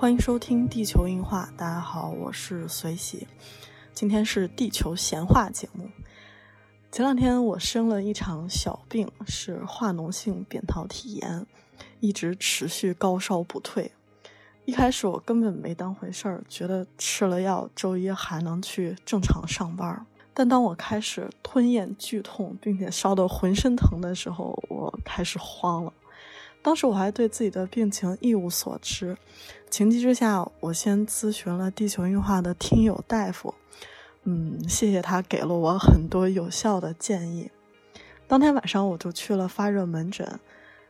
欢迎收听地球硬化，大家好，我是随喜，今天是地球闲话节目。前两天我生了一场小病，是化脓性扁桃体炎，一直持续高烧不退。一开始我根本没当回事儿，觉得吃了药，周一还能去正常上班。但当我开始吞咽剧痛，并且烧得浑身疼的时候，我开始慌了。当时我还对自己的病情一无所知，情急之下，我先咨询了地球硬化的听友大夫，嗯，谢谢他给了我很多有效的建议。当天晚上我就去了发热门诊，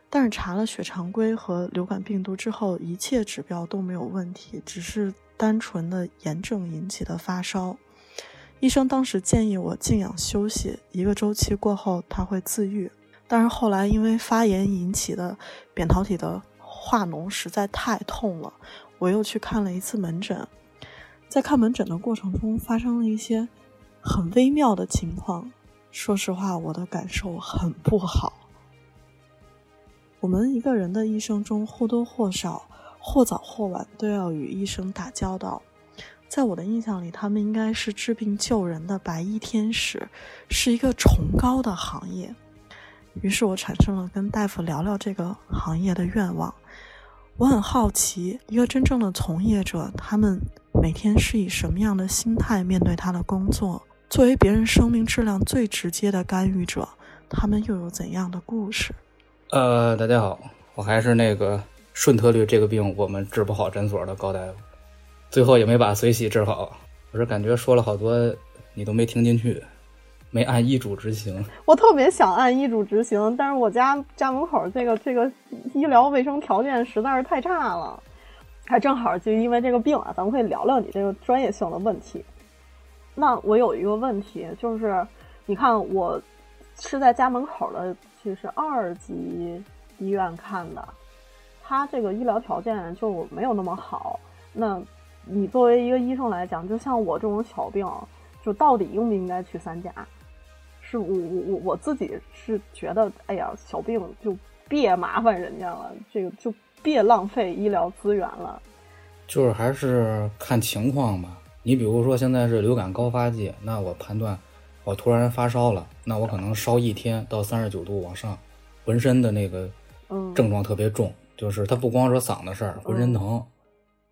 但是查了血常规和流感病毒之后，一切指标都没有问题，只是单纯的炎症引起的发烧。医生当时建议我静养休息，一个周期过后他会自愈。但是后来因为发炎引起的扁桃体的化脓实在太痛了，我又去看了一次门诊。在看门诊的过程中，发生了一些很微妙的情况。说实话，我的感受很不好。我们一个人的一生中或多或少、或早或晚都要与医生打交道。在我的印象里，他们应该是治病救人的白衣天使，是一个崇高的行业。于是我产生了跟大夫聊聊这个行业的愿望。我很好奇，一个真正的从业者，他们每天是以什么样的心态面对他的工作？作为别人生命质量最直接的干预者，他们又有怎样的故事？呃，大家好，我还是那个顺特率这个病我们治不好诊所的高大夫，最后也没把随喜治好。我是感觉说了好多，你都没听进去。没按医嘱执行，我特别想按医嘱执行，但是我家家门口这个这个医疗卫生条件实在是太差了，还正好就因为这个病啊，咱们可以聊聊你这个专业性的问题。那我有一个问题，就是你看我是在家门口的，其实二级医院看的，他这个医疗条件就没有那么好。那你作为一个医生来讲，就像我这种小病，就到底应不应该去三甲？是我我我我自己是觉得，哎呀，小病就别麻烦人家了，这个就别浪费医疗资源了。就是还是看情况吧。你比如说现在是流感高发季，那我判断我突然发烧了，那我可能烧一天到三十九度往上，浑身的那个症状特别重，就是它不光是嗓子事儿，浑身疼，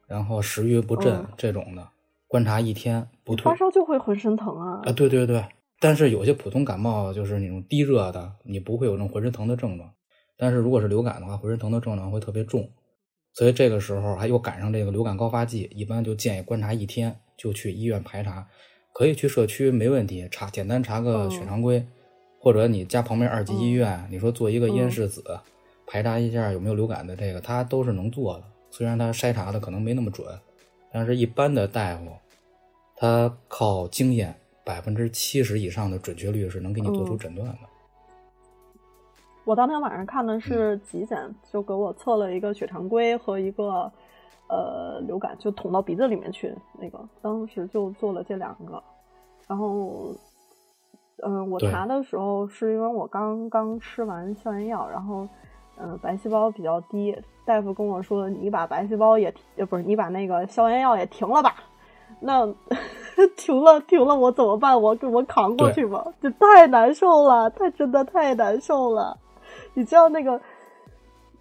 然后食欲不振这种的，观察一天不退。发烧就会浑身疼啊？啊，对对对。但是有些普通感冒就是那种低热的，你不会有那种浑身疼的症状。但是如果是流感的话，浑身疼的症状会特别重。所以这个时候还又赶上这个流感高发季，一般就建议观察一天就去医院排查，可以去社区没问题，查简单查个血常规，或者你家旁边二级医院，你说做一个咽拭子，排查一下有没有流感的这个，他都是能做的。虽然他筛查的可能没那么准，但是一般的大夫，他靠经验。百分之七十以上的准确率是能给你做出诊断的。我当天晚上看的是急诊，就给我测了一个血常规和一个呃流感，就捅到鼻子里面去那个，当时就做了这两个。然后，嗯，我查的时候是因为我刚刚吃完消炎药，然后嗯白细胞比较低，大夫跟我说你把白细胞也呃不是你把那个消炎药也停了吧。那 停了，停了，我怎么办？我我扛过去吧，这太难受了，太真的太难受了。你知道那个，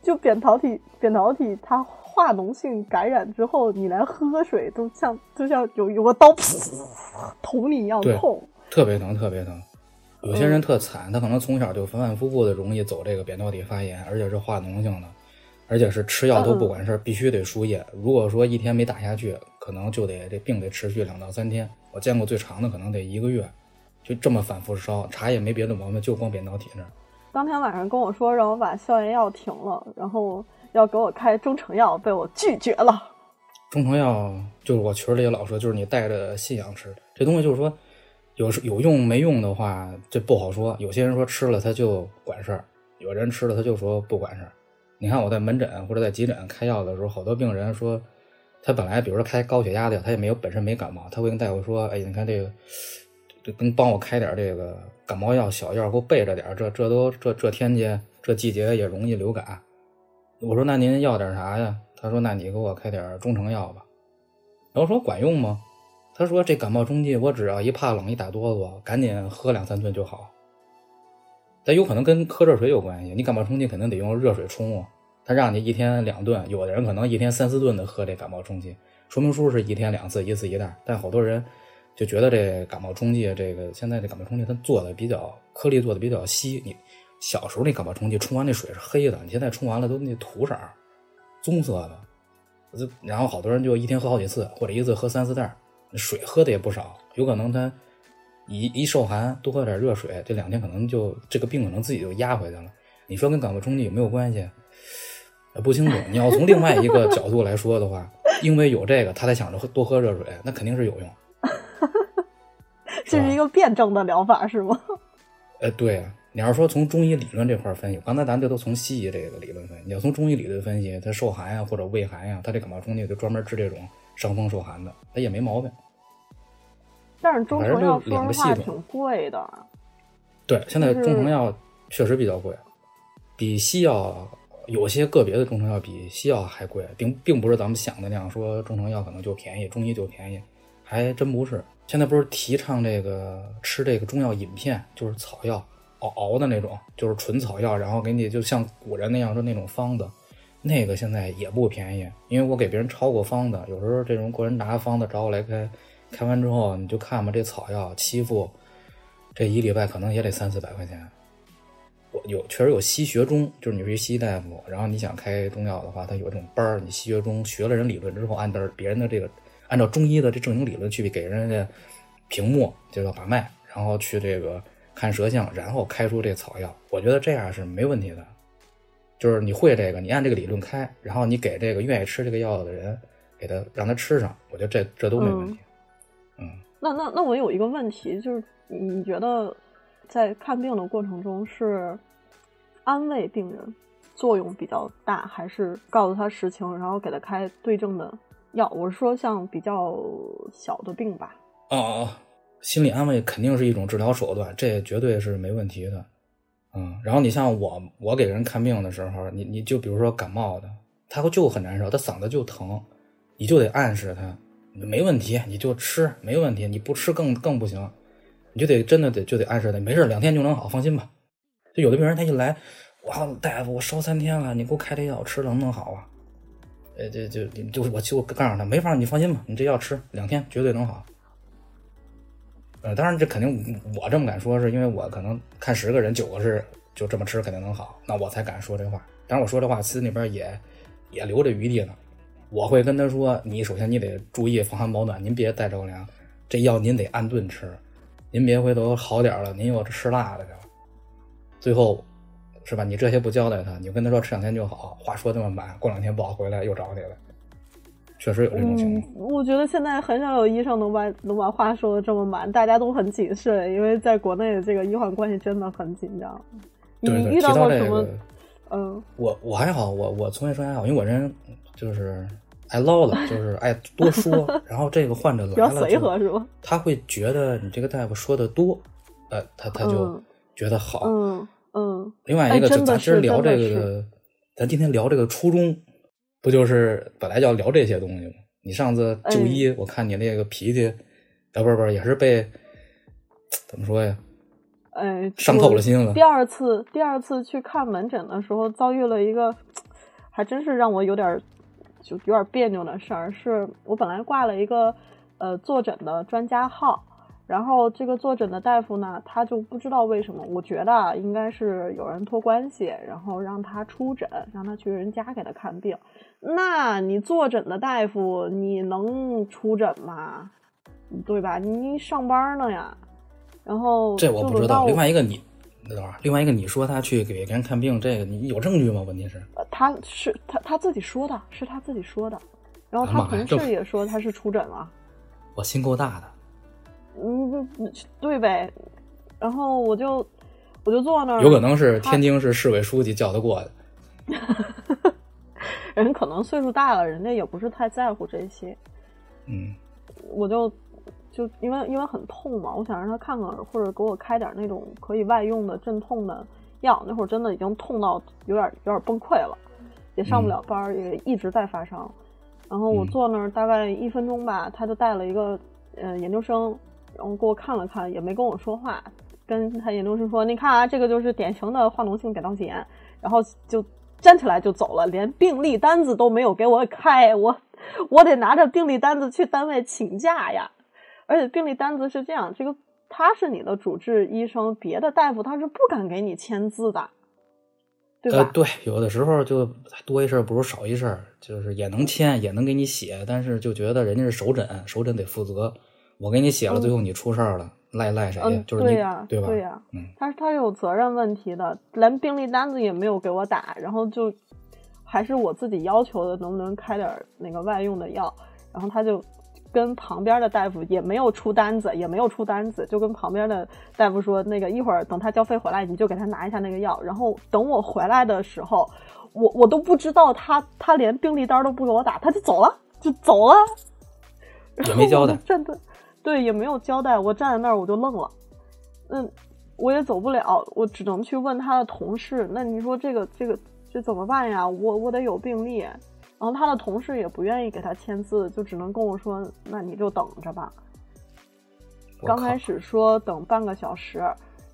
就扁桃体，扁桃体它化脓性感染之后，你连喝水都像就像有有个刀捅你一样痛，特别疼，特别疼。有些人特惨，他可能从小就反反复复的容易走这个扁桃体发炎，而且是化脓性的，而且是吃药都不管事儿，必须得输液。如果说一天没打下去。可能就得这病得持续两到三天，我见过最长的可能得一个月，就这么反复烧，查也没别的毛病，就光扁桃体那儿。当天晚上跟我说让我把消炎药停了，然后要给我开中成药，被我拒绝了。中成药就是我群里也老说，就是你带着信仰吃的这东西，就是说有时有用没用的话，这不好说。有些人说吃了他就管事儿，有人吃了他就说不管事儿。你看我在门诊或者在急诊开药的时候，好多病人说。他本来比如说开高血压的，他也没有本身没感冒，他会跟大夫说：“哎，你看这个，这跟帮我开点这个感冒药小药，给我备着点这这都这这天气这季节也容易流感。”我说：“那您要点啥呀？”他说：“那你给我开点中成药吧。”然后说：“管用吗？”他说：“这感冒冲剂，我只要一怕冷、一打哆嗦，赶紧喝两三顿就好。但有可能跟喝热水有关系。你感冒冲剂肯定得用热水冲啊。他让你一天两顿，有的人可能一天三四顿的喝这感冒冲剂。说明书是一天两次，一次一袋。但好多人就觉得这感冒冲剂，这个现在这感冒冲剂它做的比较颗粒做的比较稀。你小时候那感冒冲剂冲完那水是黑的，你现在冲完了都那土色棕色的。然后好多人就一天喝好几次，或者一次喝三四袋。水喝的也不少，有可能他一一受寒多喝点热水，这两天可能就这个病可能自己就压回去了。你说跟感冒冲剂有没有关系？不清楚。你要从另外一个角度来说的话，因为有这个，他才想着多喝热水，那肯定是有用。这是一个辩证的疗法是吗？呃，对。你要说从中医理论这块分析，刚才咱这都从西医这个理论分析。你要从中医理论分析，他受寒呀或者胃寒呀，他这感冒冲剂就专门治这种。伤风受寒的，他也没毛病。但是中成药两个系统挺贵的。对，现在中成药确实比较贵，比西药有些个别的中成药比西药还贵，并并不是咱们想的那样，说中成药可能就便宜，中医就便宜，还真不是。现在不是提倡这个吃这个中药饮片，就是草药熬熬的那种，就是纯草药，然后给你就像古人那样说那种方子。那个现在也不便宜，因为我给别人抄过方子，有时候这种个人拿方子找我来开，开完之后你就看吧，这草药欺负这一礼拜可能也得三四百块钱。我有确实有西学中，就是你是一西医大夫，然后你想开中药的话，他有这种班儿，你西学中学了人理论之后，按照别人的这个按照中医的这正经理论去给人家屏幕，就叫把脉，然后去这个看舌象，然后开出这草药。我觉得这样是没问题的。就是你会这个，你按这个理论开，然后你给这个愿意吃这个药的人，给他让他吃上，我觉得这这都没问题。那那那我有一个问题，就是你觉得在看病的过程中是安慰病人作用比较大，还是告诉他实情，然后给他开对症的药？我是说像比较小的病吧。哦哦，心理安慰肯定是一种治疗手段，这绝对是没问题的。嗯，然后你像我，我给人看病的时候，你你就比如说感冒的，他就很难受，他嗓子就疼，你就得暗示他，没问题，你就吃，没问题，你不吃更更不行，你就得真的得就得暗示他，没事，两天就能好，放心吧。就有的病人他一来，哇，大夫，我烧三天了，你给我开这药吃能不能好啊？呃，这就就我就告诉他，没法，你放心吧，你这药吃两天绝对能好。呃，当然这肯定我这么敢说，是因为我可能看十个人九个是就这么吃肯定能好，那我才敢说这话。当然我说这话心里边也也留着余地呢。我会跟他说，你首先你得注意防寒保暖，您别带着凉，这药您得按顿吃，您别回头好点了您又吃辣的去了。最后是吧？你这些不交代他，你跟他说吃两天就好，话说这么满，过两天不好回来又找你了。确实有这种情况。我觉得现在很少有医生能把能把话说的这么满，大家都很谨慎，因为在国内的这个医患关系真的很紧张。你遇到过什么？嗯，我我还好，我我从业生涯还好，因为我人就是爱唠叨，就是爱多说。然后这个患者来了，随和是吧？他会觉得你这个大夫说的多，呃，他他就觉得好。嗯嗯。另外一个，就咱今儿聊这个，咱今天聊这个初衷。不就是本来要聊这些东西吗？你上次就医，我看你那个脾气，啊，不是不是，也是被怎么说呀？哎，伤透了心了。第二次，第二次去看门诊的时候，遭遇了一个，还真是让我有点就有点别扭的事儿。是我本来挂了一个呃坐诊的专家号。然后这个坐诊的大夫呢，他就不知道为什么，我觉得应该是有人托关系，然后让他出诊，让他去人家给他看病。那你坐诊的大夫，你能出诊吗？对吧？你上班呢呀。然后这我不知道。另外一个你，另外一个你说他去给别人看病，这个你有证据吗？问题是，他是他他自己说的，是他自己说的。然后他同事也说他是出诊了。我心够大的。嗯，对呗，然后我就我就坐那儿，有可能是天津市市委书记叫他过的。人可能岁数大了，人家也不是太在乎这些。嗯，我就就因为因为很痛嘛，我想让他看看，或者给我开点那种可以外用的镇痛的药。那会儿真的已经痛到有点有点崩溃了。也上不了班儿，也一直在发烧。然后我坐那儿大概一分钟吧，他就带了一个呃研究生，然后给我看了看，也没跟我说话，跟他研究生说：“你看啊，这个就是典型的化脓性扁桃体炎。”然后就站起来就走了，连病历单子都没有给我开，我我得拿着病历单子去单位请假呀。而且病历单子是这样，这个他是你的主治医生，别的大夫他是不敢给你签字的。呃，对，有的时候就多一事不如少一事，就是也能签，也能给你写，但是就觉得人家是首诊，首诊得负责。我给你写了，最后你出事儿了，赖赖谁？就是对呀，对吧？对呀，嗯，他他有责任问题的，连病历单子也没有给我打，然后就还是我自己要求的，能不能开点那个外用的药？然后他就。跟旁边的大夫也没有出单子，也没有出单子，就跟旁边的大夫说，那个一会儿等他交费回来，你就给他拿一下那个药。然后等我回来的时候，我我都不知道他他连病历单都不给我打，他就走了，就走了，也没交代，站的对，也没有交代。我站在那儿我就愣了，嗯，我也走不了，我只能去问他的同事。那你说这个这个这怎么办呀？我我得有病历。然后他的同事也不愿意给他签字，就只能跟我说：“那你就等着吧。”刚开始说等半个小时，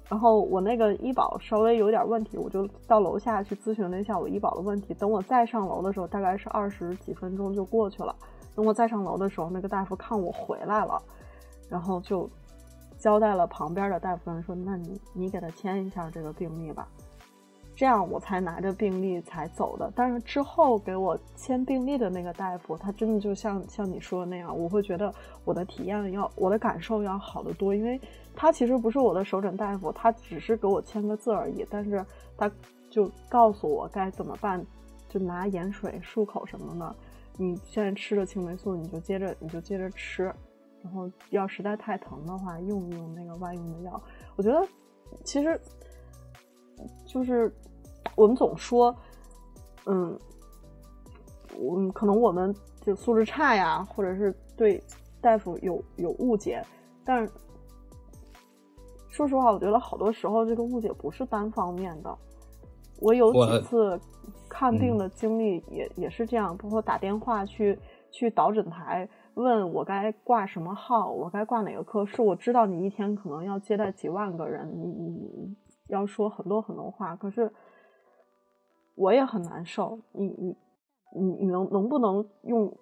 然后我那个医保稍微有点问题，我就到楼下去咨询了一下我医保的问题。等我再上楼的时候，大概是二十几分钟就过去了。等我再上楼的时候，那个大夫看我回来了，然后就交代了旁边的大夫人说：“那你你给他签一下这个病历吧。”这样我才拿着病历才走的。但是之后给我签病历的那个大夫，他真的就像像你说的那样，我会觉得我的体验要我的感受要好得多，因为他其实不是我的首诊大夫，他只是给我签个字而已。但是他就告诉我该怎么办，就拿盐水漱口什么的。你现在吃的青霉素，你就接着你就接着吃，然后要实在太疼的话，用一用那个外用的药。我觉得其实就是。我们总说，嗯，嗯，可能我们就素质差呀，或者是对大夫有有误解。但是说实话，我觉得好多时候这个误解不是单方面的。我有几次看病的经历也也是这样，包括打电话去去导诊台问我该挂什么号，我该挂哪个科室。我知道你一天可能要接待几万个人，你你你要说很多很多话，可是。我也很难受，你你你你能能不能用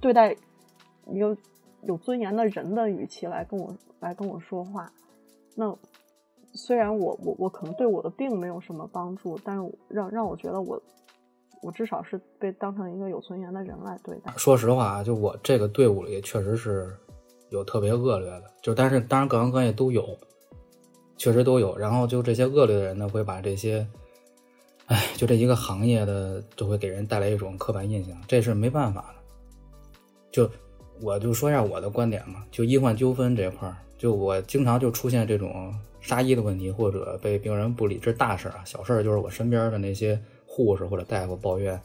对待一个有尊严的人的语气来跟我来跟我说话？那虽然我我我可能对我的病没有什么帮助，但是让让我觉得我我至少是被当成一个有尊严的人来对待。说实话啊，就我这个队伍里确实是有特别恶劣的，就但是当然各行各业都有，确实都有。然后就这些恶劣的人呢，会把这些。哎，就这一个行业的，就会给人带来一种刻板印象，这是没办法的。就我就说一下我的观点嘛，就医患纠纷这块儿，就我经常就出现这种杀医的问题，或者被病人不理，这大事啊，小事儿就是我身边的那些护士或者大夫抱怨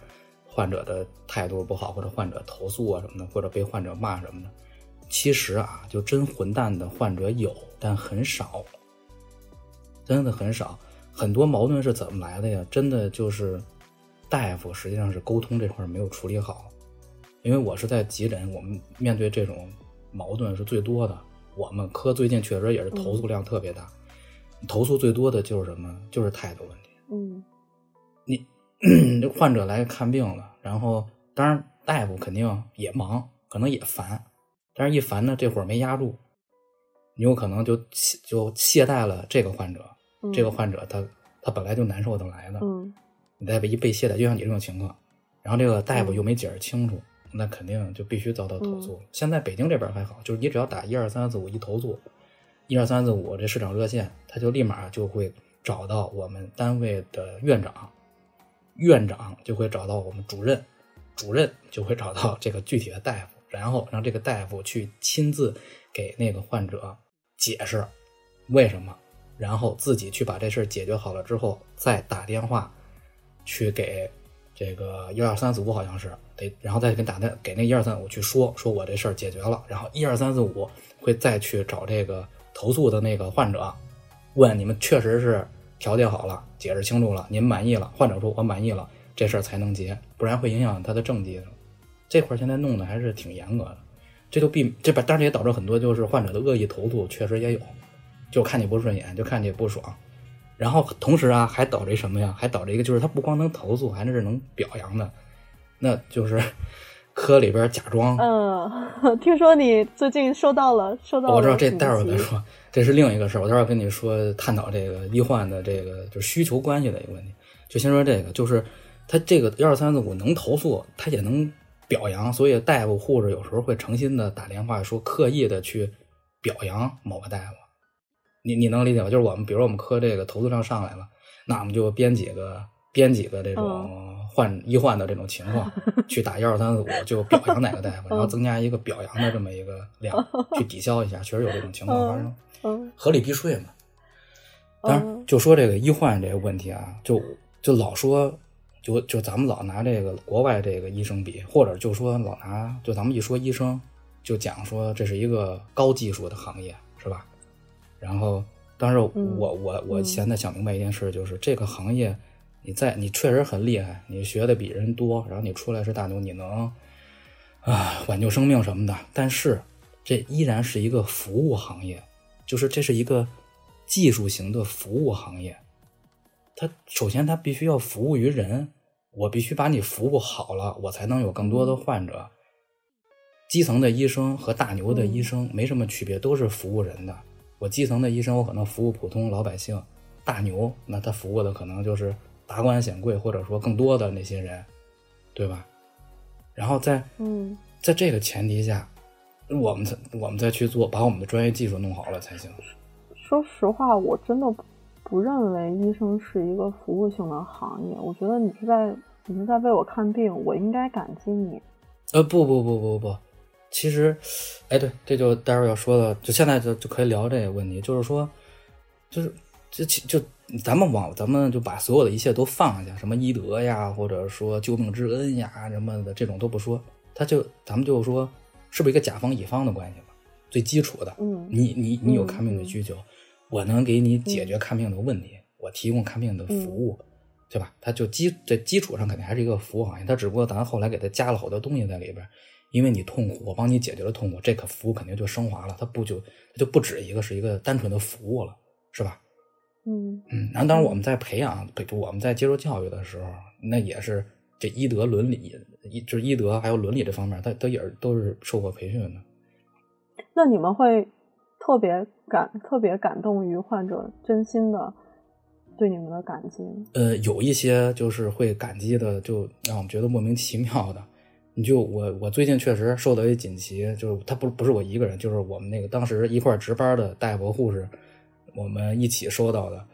患者的态度不好，或者患者投诉啊什么的，或者被患者骂什么的。其实啊，就真混蛋的患者有，但很少，真的很少。很多矛盾是怎么来的呀？真的就是大夫实际上是沟通这块没有处理好，因为我是在急诊，我们面对这种矛盾是最多的。我们科最近确实也是投诉量特别大，投诉最多的就是什么？就是态度问题。嗯，你 这患者来看病了，然后当然大夫肯定也忙，可能也烦，但是一烦呢，这会儿没压住，你有可能就就懈怠了这个患者。这个患者他他本来就难受的来的，你再一被懈怠，就像你这种情况，然后这个大夫又没解释清楚，那肯定就必须遭到投诉。现在北京这边还好，就是你只要打一二三四五一投诉，一二三四五这市长热线，他就立马就会找到我们单位的院长，院长就会找到我们主任，主任就会找到 这个具体的大夫，然后让这个大夫去亲自给那个患者解释为什么。然后自己去把这事儿解决好了之后，再打电话去给这个一二三四五，好像是得，然后再给打电给那一二三五去说，说我这事儿解决了。然后一二三四五会再去找这个投诉的那个患者，问你们确实是调解好了，解释清楚了，您满意了？患者说我满意了，这事儿才能结，不然会影响他的政绩的。这块儿现在弄的还是挺严格的，这就避这边，当然也导致很多就是患者的恶意投诉，确实也有，就看你不顺眼，就看你不爽。然后同时啊，还导致什么呀？还导致一个就是他不光能投诉，还是能表扬的，那就是 科里边假装。嗯，听说你最近收到了，收到了。我知道这待会儿再说，这是另一个事儿。我待会儿跟你说，探讨这个医患的这个就是需求关系的一个问题。就先说这个，就是他这个幺二三四五能投诉，他也能表扬，所以大夫护士有时候会诚心的打电话说，刻意的去表扬某个大夫。你你能理解吗？就是我们，比如我们科这个投资量上来了，那我们就编几个编几个这种患医患的这种情况，去打幺二三四五，就表扬哪个大夫，然后增加一个表扬的这么一个量，去抵消一下，确实有这种情况发生。嗯，合理避税嘛。当然，就说这个医患这个问题啊，就就老说，就就咱们老拿这个国外这个医生比，或者就说老拿，就咱们一说医生，就讲说这是一个高技术的行业？然后，当时我我我现在想明白一件事，就是这个行业，你在你确实很厉害，你学的比人多，然后你出来是大牛，你能啊挽救生命什么的。但是，这依然是一个服务行业，就是这是一个技术型的服务行业。它首先它必须要服务于人，我必须把你服务好了，我才能有更多的患者。基层的医生和大牛的医生没什么区别，都是服务人的。我基层的医生，我可能服务普通老百姓；大牛，那他服务的可能就是达官显贵，或者说更多的那些人，对吧？然后在嗯，在这个前提下，我们才我们再去做，把我们的专业技术弄好了才行。说实话，我真的不认为医生是一个服务性的行业。我觉得你是在你是在为我看病，我应该感激你。呃，不不不不不。其实，哎，对，这就待会儿要说的，就现在就就可以聊这个问题，就是说，就是就就咱们往咱们就把所有的一切都放下，什么医德呀，或者说救命之恩呀，什么的这种都不说，他就咱们就说，是不是一个甲方乙方的关系吧？最基础的，嗯，你你你有看病的需求，我能给你解决看病的问题，我提供看病的服务，对吧？它就基在基础上肯定还是一个服务行业，它只不过咱后来给它加了好多东西在里边。因为你痛苦，我帮你解决了痛苦，这个服务肯定就升华了，它不就它就不止一个是一个单纯的服务了，是吧？嗯嗯，然后当然我们在培养，我们在接受教育的时候，那也是这医德伦理，医就是医德还有伦理这方面，它它也是都是受过培训的。那你们会特别感特别感动于患者真心的对你们的感激？呃，有一些就是会感激的，就让我们觉得莫名其妙的。你就我我最近确实受到一锦旗，就是他不不是我一个人，就是我们那个当时一块值班的大夫护士，我们一起收到的。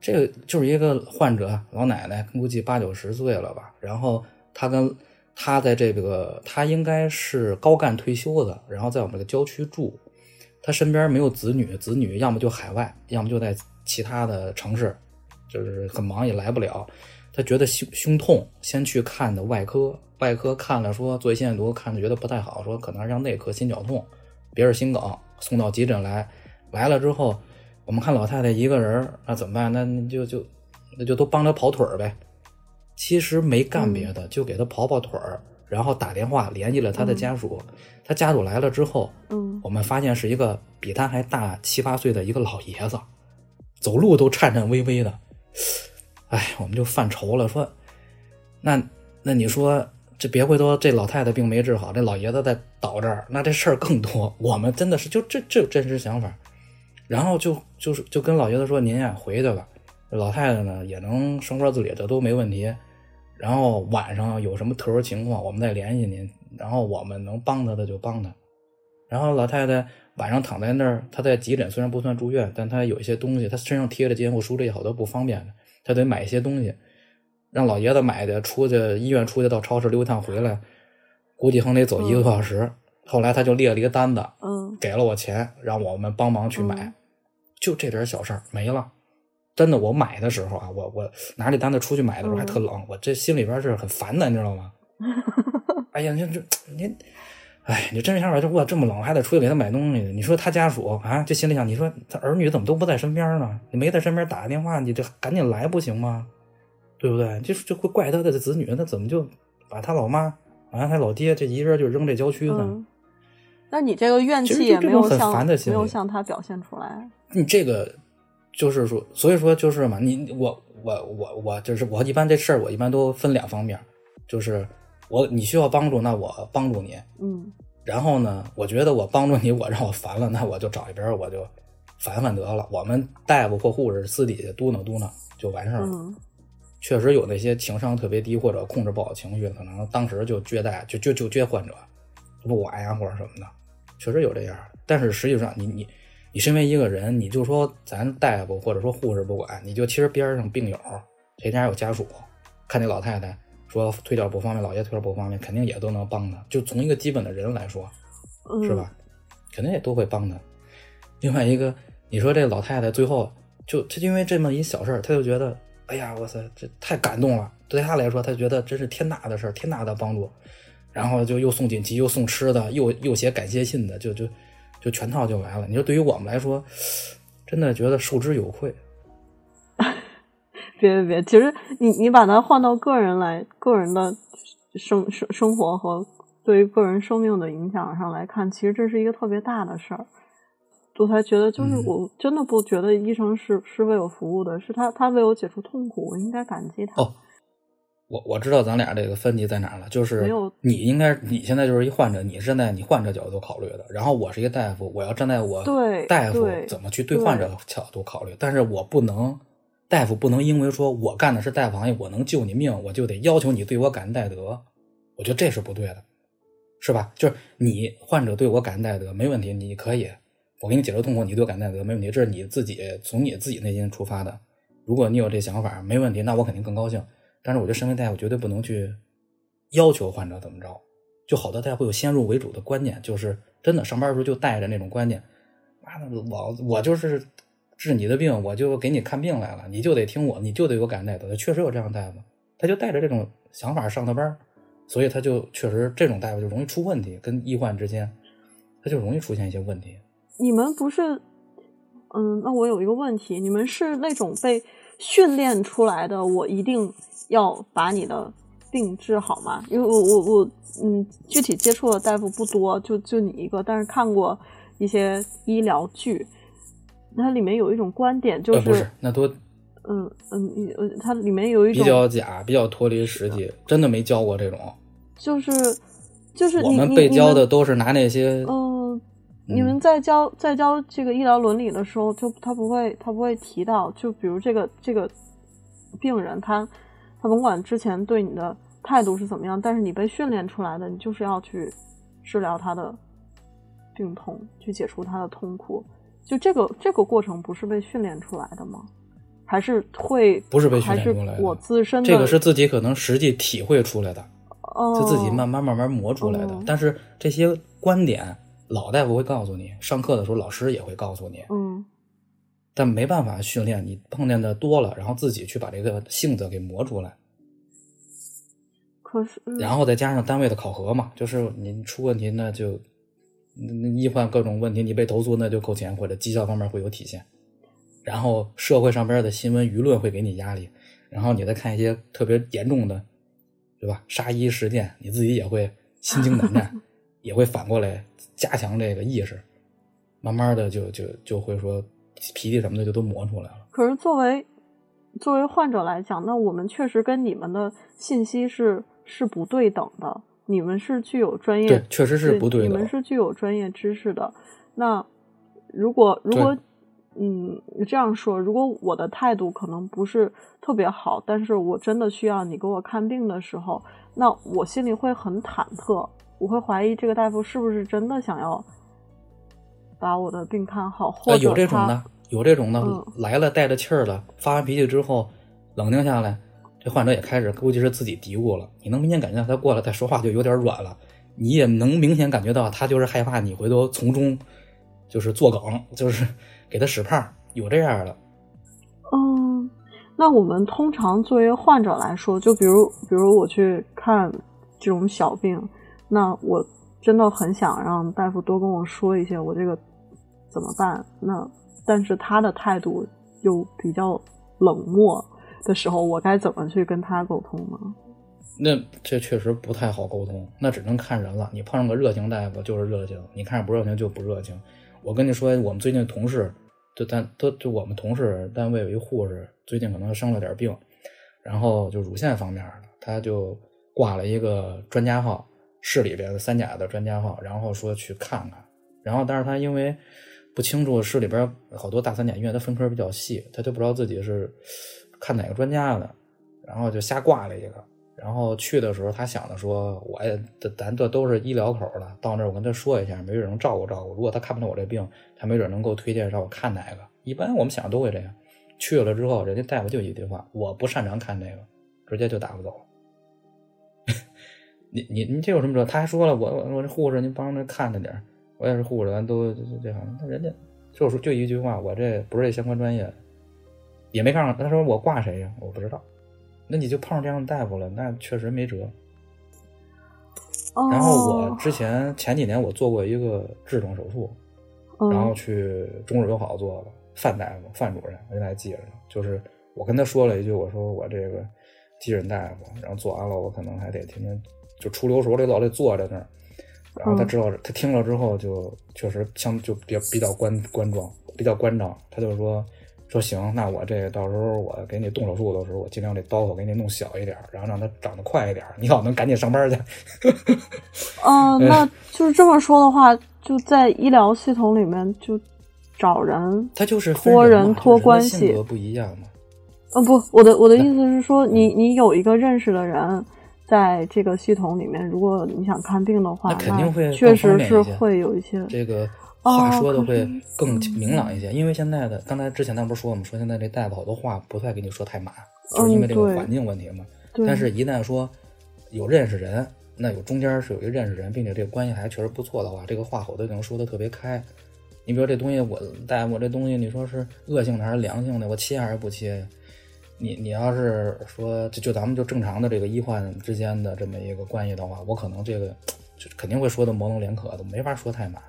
这个就是一个患者老奶奶，估计八九十岁了吧。然后她跟她在这个，她应该是高干退休的，然后在我们这个郊区住。她身边没有子女，子女要么就海外，要么就在其他的城市，就是很忙也来不了。她觉得胸胸痛，先去看的外科。外科看了说做心电图，看着觉得不太好，说可能是让内科心绞痛，别是心梗，送到急诊来。来了之后，我们看老太太一个人，那怎么办？那就就那就都帮她跑腿儿呗。其实没干别的，就给她跑跑腿儿，然后打电话联系了她的家属。她家属来了之后，嗯，我们发现是一个比她还大七八岁的一个老爷子，走路都颤颤巍巍的。哎，我们就犯愁了，说那那你说。这别回头，这老太太病没治好，这老爷子在倒这儿，那这事儿更多。我们真的是就这这真实想法，然后就就是就跟老爷子说：“您呀回去吧。”老太太呢也能生活自理，这都没问题。然后晚上有什么特殊情况，我们再联系您。然后我们能帮他的就帮他。然后老太太晚上躺在那儿，她在急诊，虽然不算住院，但她有一些东西，她身上贴着监护书，这些好多不方便的，她得买一些东西。让老爷子买的，出去医院出去到超市溜一趟回来，估计横得走一个多小时。后来他就列了一个单子，嗯，给了我钱，让我们帮忙去买。就这点小事儿没了。真的，我买的时候啊，我我拿这单子出去买的时候还特冷，我这心里边是很烦的，你知道吗？哎呀，你这你，哎，你真是想法就我这么冷，还得出去给他买东西。你说他家属啊，这心里想，你说他儿女怎么都不在身边呢？你没在身边打个电话，你这赶紧来不行吗？对不对？就是就会怪他的子女，他怎么就把他老妈、把他老爹这一人就扔这郊区呢？嗯，那你这个怨气也没有向没有向他表现出来。你这个就是说，所以说就是嘛，你我我我我就是我一般这事儿我一般都分两方面，就是我你需要帮助，那我帮助你，嗯然后呢，我觉得我帮助你，我让我烦了，那我就找一边儿我就烦烦得了。我们大夫或护士私底下嘟囔嘟囔就完事儿了。嗯确实有那些情商特别低或者控制不好情绪，可能当时就撅带就就就撅患者，不管呀或者什么的，确实有这样。但是实际上你，你你身为一个人，你就说咱大夫或者说护士不管，你就其实边上病友谁家有家属，看那老太太说腿脚不方便，老爷腿脚不方便，肯定也都能帮他。就从一个基本的人来说，嗯，是吧？肯定也都会帮他。另外一个，你说这老太太最后就她因为这么一小事儿，她就觉得，哎呀，我塞，这太感动了。对她来说，她觉得真是天大的事儿，天大的帮助。然后就又送锦旗，又送吃的，又又写感谢信的，就就就全套就来了。你说对于我们来说，真的觉得受之有愧。别别别，其实你你把它换到个人来，个人的生生生活和对于个人生命的影响上来看，其实这是一个特别大的事儿。我才觉得，就是嗯我真的不觉得医生是是为我服务的，是他他为我解除痛苦，我应该感激他。哦我我知道咱俩这个分歧在哪儿了，就是没有你应该你现在就是一患者，你是站在你患者角度考虑的，然后我是一个大夫，我要站在我对大夫怎么去对患者角度考虑，但是我不能大夫不能因为说我干的是大夫行业，我能救你命，我就得要求你对我感恩戴德，我觉得这是不对的，是吧？就是你患者对我感恩戴德没问题，你可以，我给你解除痛苦，你对我感恩戴德没问题，这是你自己从你自己内心出发的。如果你有这想法，没问题，那我肯定更高兴。但是我觉得身为大夫，绝对不能去要求患者怎么着。就好多大夫有先入为主的观念，就是真的上班的时候就带着那种观念，妈的，我我就是治你的病，我就给你看病来了，你就得听我，你就得有感恩戴德。确实有这样大夫，他就带着这种想法上的班，所以他就确实这种大夫就容易出问题，跟医患之间他就容易出现一些问题。你们不是，嗯，那我有一个问题，你们是那种被训练出来的，我一定要把你的病治好吗？因为我我我，嗯，具体接触的大夫不多，就就你一个，但是看过一些医疗剧，它里面有一种观点，就呃，不是，那多嗯嗯，它里面有一种比，较假，比较脱离实际，真的没教过这种。就是就是我你们被教的都是拿那些嗯，你嗯们在教在教这个医疗伦理的时候，就他不会他不会提到，就比如这个这个病人他他甭管之前对你的态度是怎么样，但是你被训练出来的，你就是要去治疗他的病痛，去解除他的痛苦。就这个这个过程不是被训练出来的吗？还是会不是被训练出来的我自身的这个是自己可能实际体会出来的，哦，就自己慢慢慢慢磨出来的。哦但是这些观点，老大夫会告诉你，上课的时候老师也会告诉你，嗯但没办法训练。你碰见的多了，然后自己去把这个性子给磨出来，可是然后再加上单位的考核嘛，就是你出问题那就。那医患各种问题，你被投诉那就扣钱，或者绩效方面会有体现。然后社会上边的新闻舆论会给你压力，然后你再看一些特别严重的，对吧？杀医事件，你自己也会心惊胆战，也会反过来加强这个意识，慢慢的就就就会说脾气什么的就都磨出来了。可是作为作为患者来讲，那我们确实跟你们的信息是是不对等的。你们是具有专业，对确实是不对的你们是具有专业知识的。那如果如果嗯这样说，如果我的态度可能不是特别好，但是我真的需要你给我看病的时候，那我心里会很忐忑，我会怀疑这个大夫是不是真的想要把我的病看好，或啊，者有这种的，有这种的，嗯来了带着气儿的，发完脾气之后冷静下来，这患者也开始估计是自己嘀咕了。你能明显感觉到他过来，他说话就有点软了，你也能明显感觉到他就是害怕你回头从中就是作梗，就是给他使绊儿，有这样的。嗯，那我们通常作为患者来说，就比如比如我去看这种小病，那我真的很想让大夫多跟我说一些我这个怎么办。那但是他的态度又比较冷漠，的时候，我该怎么去跟他沟通呢？那这确实不太好沟通，那只能看人了。你碰上个热情大夫就是热情，你看着不热情就不热情。我跟你说，我们最近同事，就单都就我们同事单位有一护士，最近可能生了点病，然后就乳腺方面的，他就挂了一个专家号，市里边的三甲的专家号，然后说去看看，然后但是他因为不清楚市里边好多大三甲医院，他分科比较细，他就不知道自己是看哪个专家的，然后就瞎挂了一个。然后去的时候，他想着说，我也咱这都是医疗口的，到那儿我跟他说一下，没准能照顾照顾。如果他看不懂我这病，他没准能够推荐让我看哪个。一般我们想都会这样。去了之后，人家大夫就一句话：我不擅长看这个，直接就打发走了。你你你这有什么辙？他还说了，我我我这护士，您帮着看着点我也是护士，咱都这行。那人家就是就一句话，我这不是这相关专业，也没告诉他说我挂谁呀？我不知道。那你就碰上这样的大夫了，那确实没辙。然后我之前前几年我做过一个痔疮手术，然后去中日友好做的，范大夫范主任，我现在还记着呢。就是我跟他说了一句，我说我这个急诊大夫，然后做完了我可能还得天天就出流时候得老得坐在那儿。然后他知道他听了之后就确实相就比较比较关关照，比较关照，他就说。说行，那我这个到时候我给你动手术的时候，我尽量这刀口给你弄小一点，然后让它长得快一点，你好能赶紧上班去。嗯，那就是这么说的话，就在医疗系统里面就找人，他就是托人托关系不一样嘛。嗯，不，我的我的意思是说，你你有一个认识的人在这个系统里面，如果你想看病的话，那肯定会确实是会有一些这个。话说的会更明朗一些，因为现在的刚才之前咱不是说我们说现在这大夫好多话不太给你说太满，就是因为这个环境问题嘛。但是，一旦说有认识人，那有中间是有一个认识人，并且这个关系还确实不错的话，这个话我都能说的特别开。你比如这东西，我大夫这东西，你说是恶性的还是良性的，我切还是不切？你你要是说就就咱们就正常的这个医患之间的这么一个关系的话，我可能这个就肯定会说的模棱两可的，没法说太满。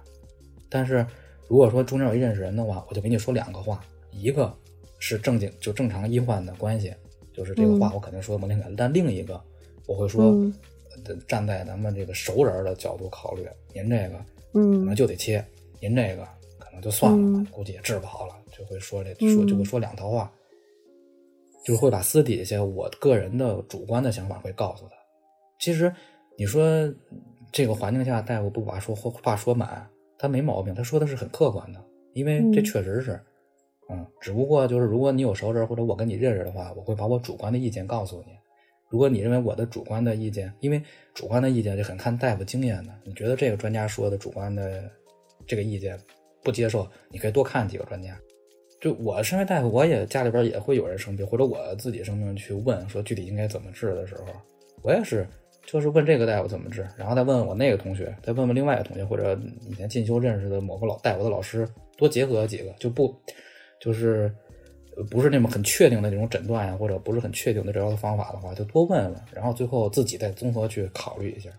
但是，如果说中间有一认识人的话，我就给你说两个话，一个是正经就正常医患的关系，就是这个话我肯定说模棱两可。但另一个，我会说，站在咱们这个熟人的角度考虑，您这个可能就得切，您这个可能就算了，估计也治不好了，就会说这说就会说两套话，就是会把私底下我个人的主观的想法会告诉他。其实你说这个环境下，大夫不把说话说满。他没毛病，他说的是很客观的，因为这确实是，嗯，只不过就是如果你有熟人或者我跟你认识的话，我会把我主观的意见告诉你。如果你认为我的主观的意见，因为主观的意见就很看大夫经验的，你觉得这个专家说的主观的这个意见不接受，你可以多看几个专家。就我身为大夫，我也家里边也会有人生病，或者我自己生病去问说具体应该怎么治的时候，我也是。就是问这个大夫怎么治，然后再问问我那个同学，再问问另外一个同学，或者以前进修认识的某个老大夫的老师，多结合几个，就不就是不是那么很确定的那种诊断呀，或者不是很确定的治疗的方法的话，就多问问，然后最后自己再综合去考虑一下。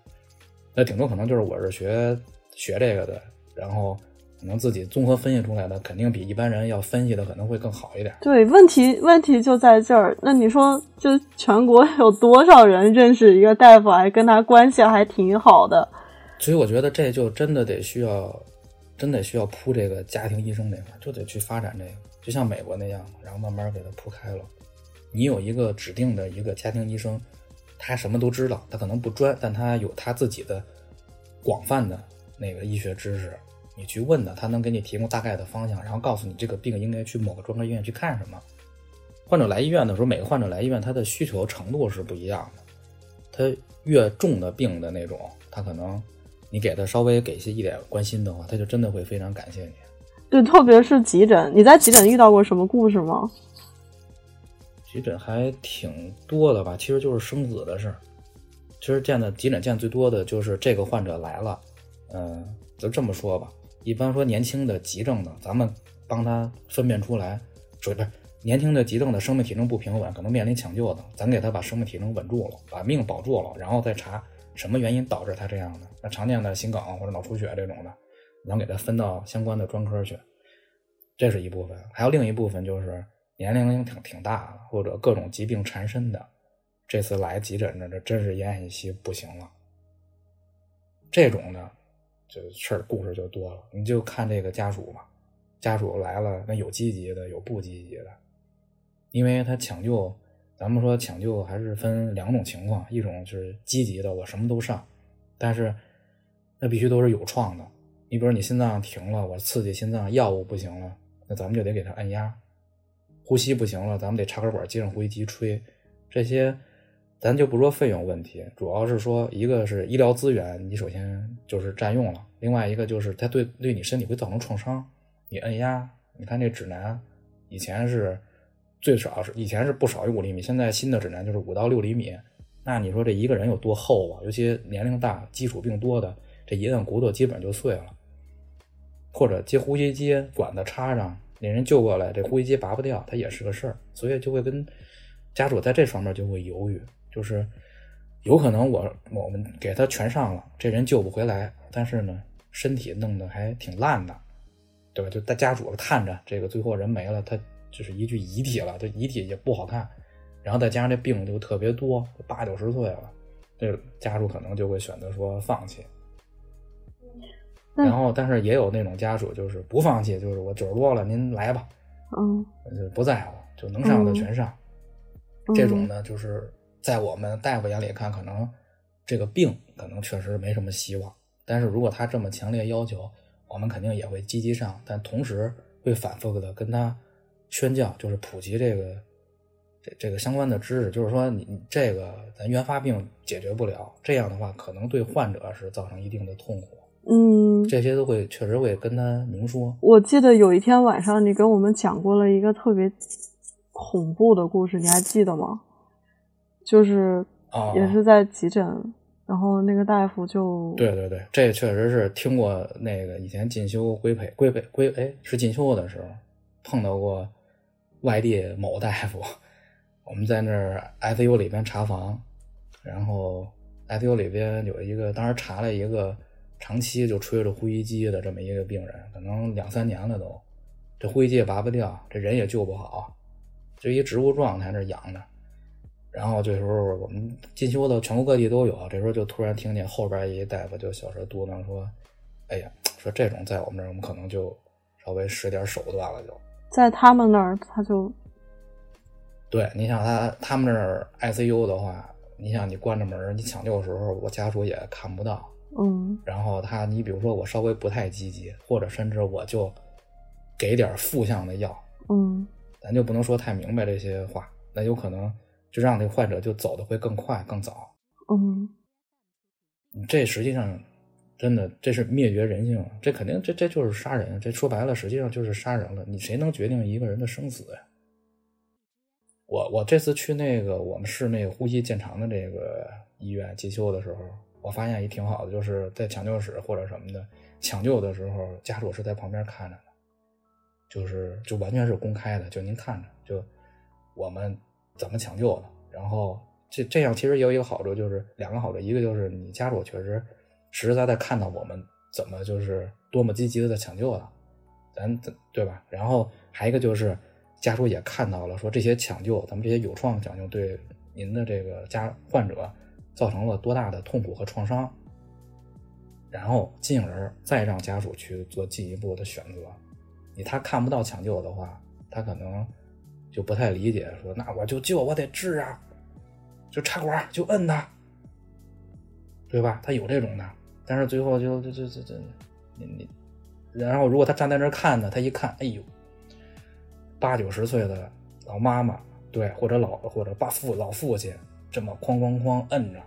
那顶多可能就是我是学学这个的，然后。可能自己综合分析出来的，肯定比一般人要分析的可能会更好一点。对，问题问题就在这儿。那你说，就全国有多少人认识一个大夫，还跟他关系还挺好的？所以我觉得这就真的得需要，真得需要铺这个家庭医生这块，就得去发展这个，就像美国那样，然后慢慢给他铺开了。你有一个指定的一个家庭医生，他什么都知道，他可能不专，但他有他自己的广泛的那个医学知识。你去问他，他能给你提供大概的方向，然后告诉你这个病应该去某个专科医院去看什么。患者来医院的时候，每个患者来医院他的需求程度是不一样的。他越重的病的那种，他可能你给他稍微给些一点关心的话，他就真的会非常感谢你。对，特别是急诊，你在急诊遇到过什么故事吗？急诊还挺多的吧，其实就是生子的事儿。其实见的急诊见最多的就是这个患者来了，嗯，就这么说吧。一般说年轻的急症的，咱们帮他分辨出来，说不是年轻的急症的生命体征不平稳，可能面临抢救的，咱给他把生命体征稳住了，把命保住了，然后再查什么原因导致他这样的。那常见的心梗或者脑出血这种的，能给他分到相关的专科去。这是一部分，还有另一部分就是年龄挺挺大的，或者各种疾病缠身的，这次来急诊的，这真是奄奄一息不行了。这种的，就事儿故事就多了。你就看这个家属吧，家属来了，那有积极的，有不积极的，因为他抢救，咱们说抢救还是分两种情况，一种是积极的，我什么都上，但是那必须都是有创的。你比如你心脏停了，我刺激心脏药物不行了，那咱们就得给他按压。呼吸不行了，咱们得插根管接上呼吸机吹。这些咱就不说费用问题，主要是说一个是医疗资源，你首先就是占用了；另外一个就是它对对你身体会造成创伤。你按压，你看这指南以前是最少是以前是不少于五厘米，现在新的指南就是五到六厘米。那你说这一个人有多厚啊？尤其年龄大、基础病多的，这一摁骨头基本就碎了。或者接呼吸机管子插上，那人救过来，这呼吸机拔不掉，它也是个事儿，所以就会跟家属在这方面就会犹豫，就是有可能我我们给他全上了，这人救不回来，但是呢，身体弄得还挺烂的，对吧？就大家属看着这个最后人没了，他就是一具遗体了，这遗体也不好看，然后再加上这病就特别多，八九十岁了，这家属可能就会选择说放弃。然后，但是也有那种家属就是不放弃，就是我九十多了，您来吧，嗯，就不在乎，就能上的全上。这种呢，就是在我们大夫眼里看，可能这个病可能确实没什么希望。但是如果他这么强烈要求，我们肯定也会积极上，但同时会反复的跟他宣教，就是普及这个这这个相关的知识，就是说你你这个咱原发病解决不了，这样的话可能对患者是造成一定的痛苦。嗯，这些都会确实会跟他明说。我记得有一天晚上，你跟我们讲过了一个特别恐怖的故事，你还记得吗？就是也是在急诊，然后那个大夫就对对对，这确实是听过。那个以前进修规培规培规哎是进修的时候碰到过外地某大夫，我们在那儿 ICU 里边查房，然后 ICU 里边有一个当时查了一个。长期就吹着呼吸机的这么一个病人，可能两三年了都，这呼吸机也拔不掉，这人也救不好，就一植物状态那养着。然后这时候我们进修的全国各地都有，这时候就突然听见后边一大夫就小声嘟囔说：“哎呀，说这种在我们这儿，我们可能就稍微使点手段了。”就在他们那儿，他就对，你想他他们那儿 ICU 的话，你想你关着门，你抢救的时候，我家属也看不到。嗯，然后他，你比如说我稍微不太积极，或者甚至我就给点负向的药，嗯，咱就不能说太明白这些话，那有可能就让这患者就走的会更快更早，嗯，这实际上真的这是灭绝人性，这肯定这这就是杀人，这说白了实际上就是杀人了。你谁能决定一个人的生死呀？我我这次去那个我们市那个呼吸健长的这个医院进修的时候。我发现也挺好的，就是在抢救室或者什么的抢救的时候，家属是在旁边看着的，就是就完全是公开的，就您看着，就我们怎么抢救的。然后这这样其实也有一个好处，就是两个好处，一个就是你家属确实实实在在看到我们怎么就是多么积极的在抢救的，咱对吧？然后还一个就是家属也看到了，说这些抢救，咱们这些有创抢救对您的这个家患者。造成了多大的痛苦和创伤，然后进而再让家属去做进一步的选择。你他看不到抢救的话，他可能就不太理解，说那我就救，我得治啊，就插管就摁他，对吧？他有这种的，但是最后就就就就就你你，然后如果他站在那看呢，他一看，哎呦，八九十岁的老妈妈，对，或者老或者爸父老父亲，这么哐哐哐摁着。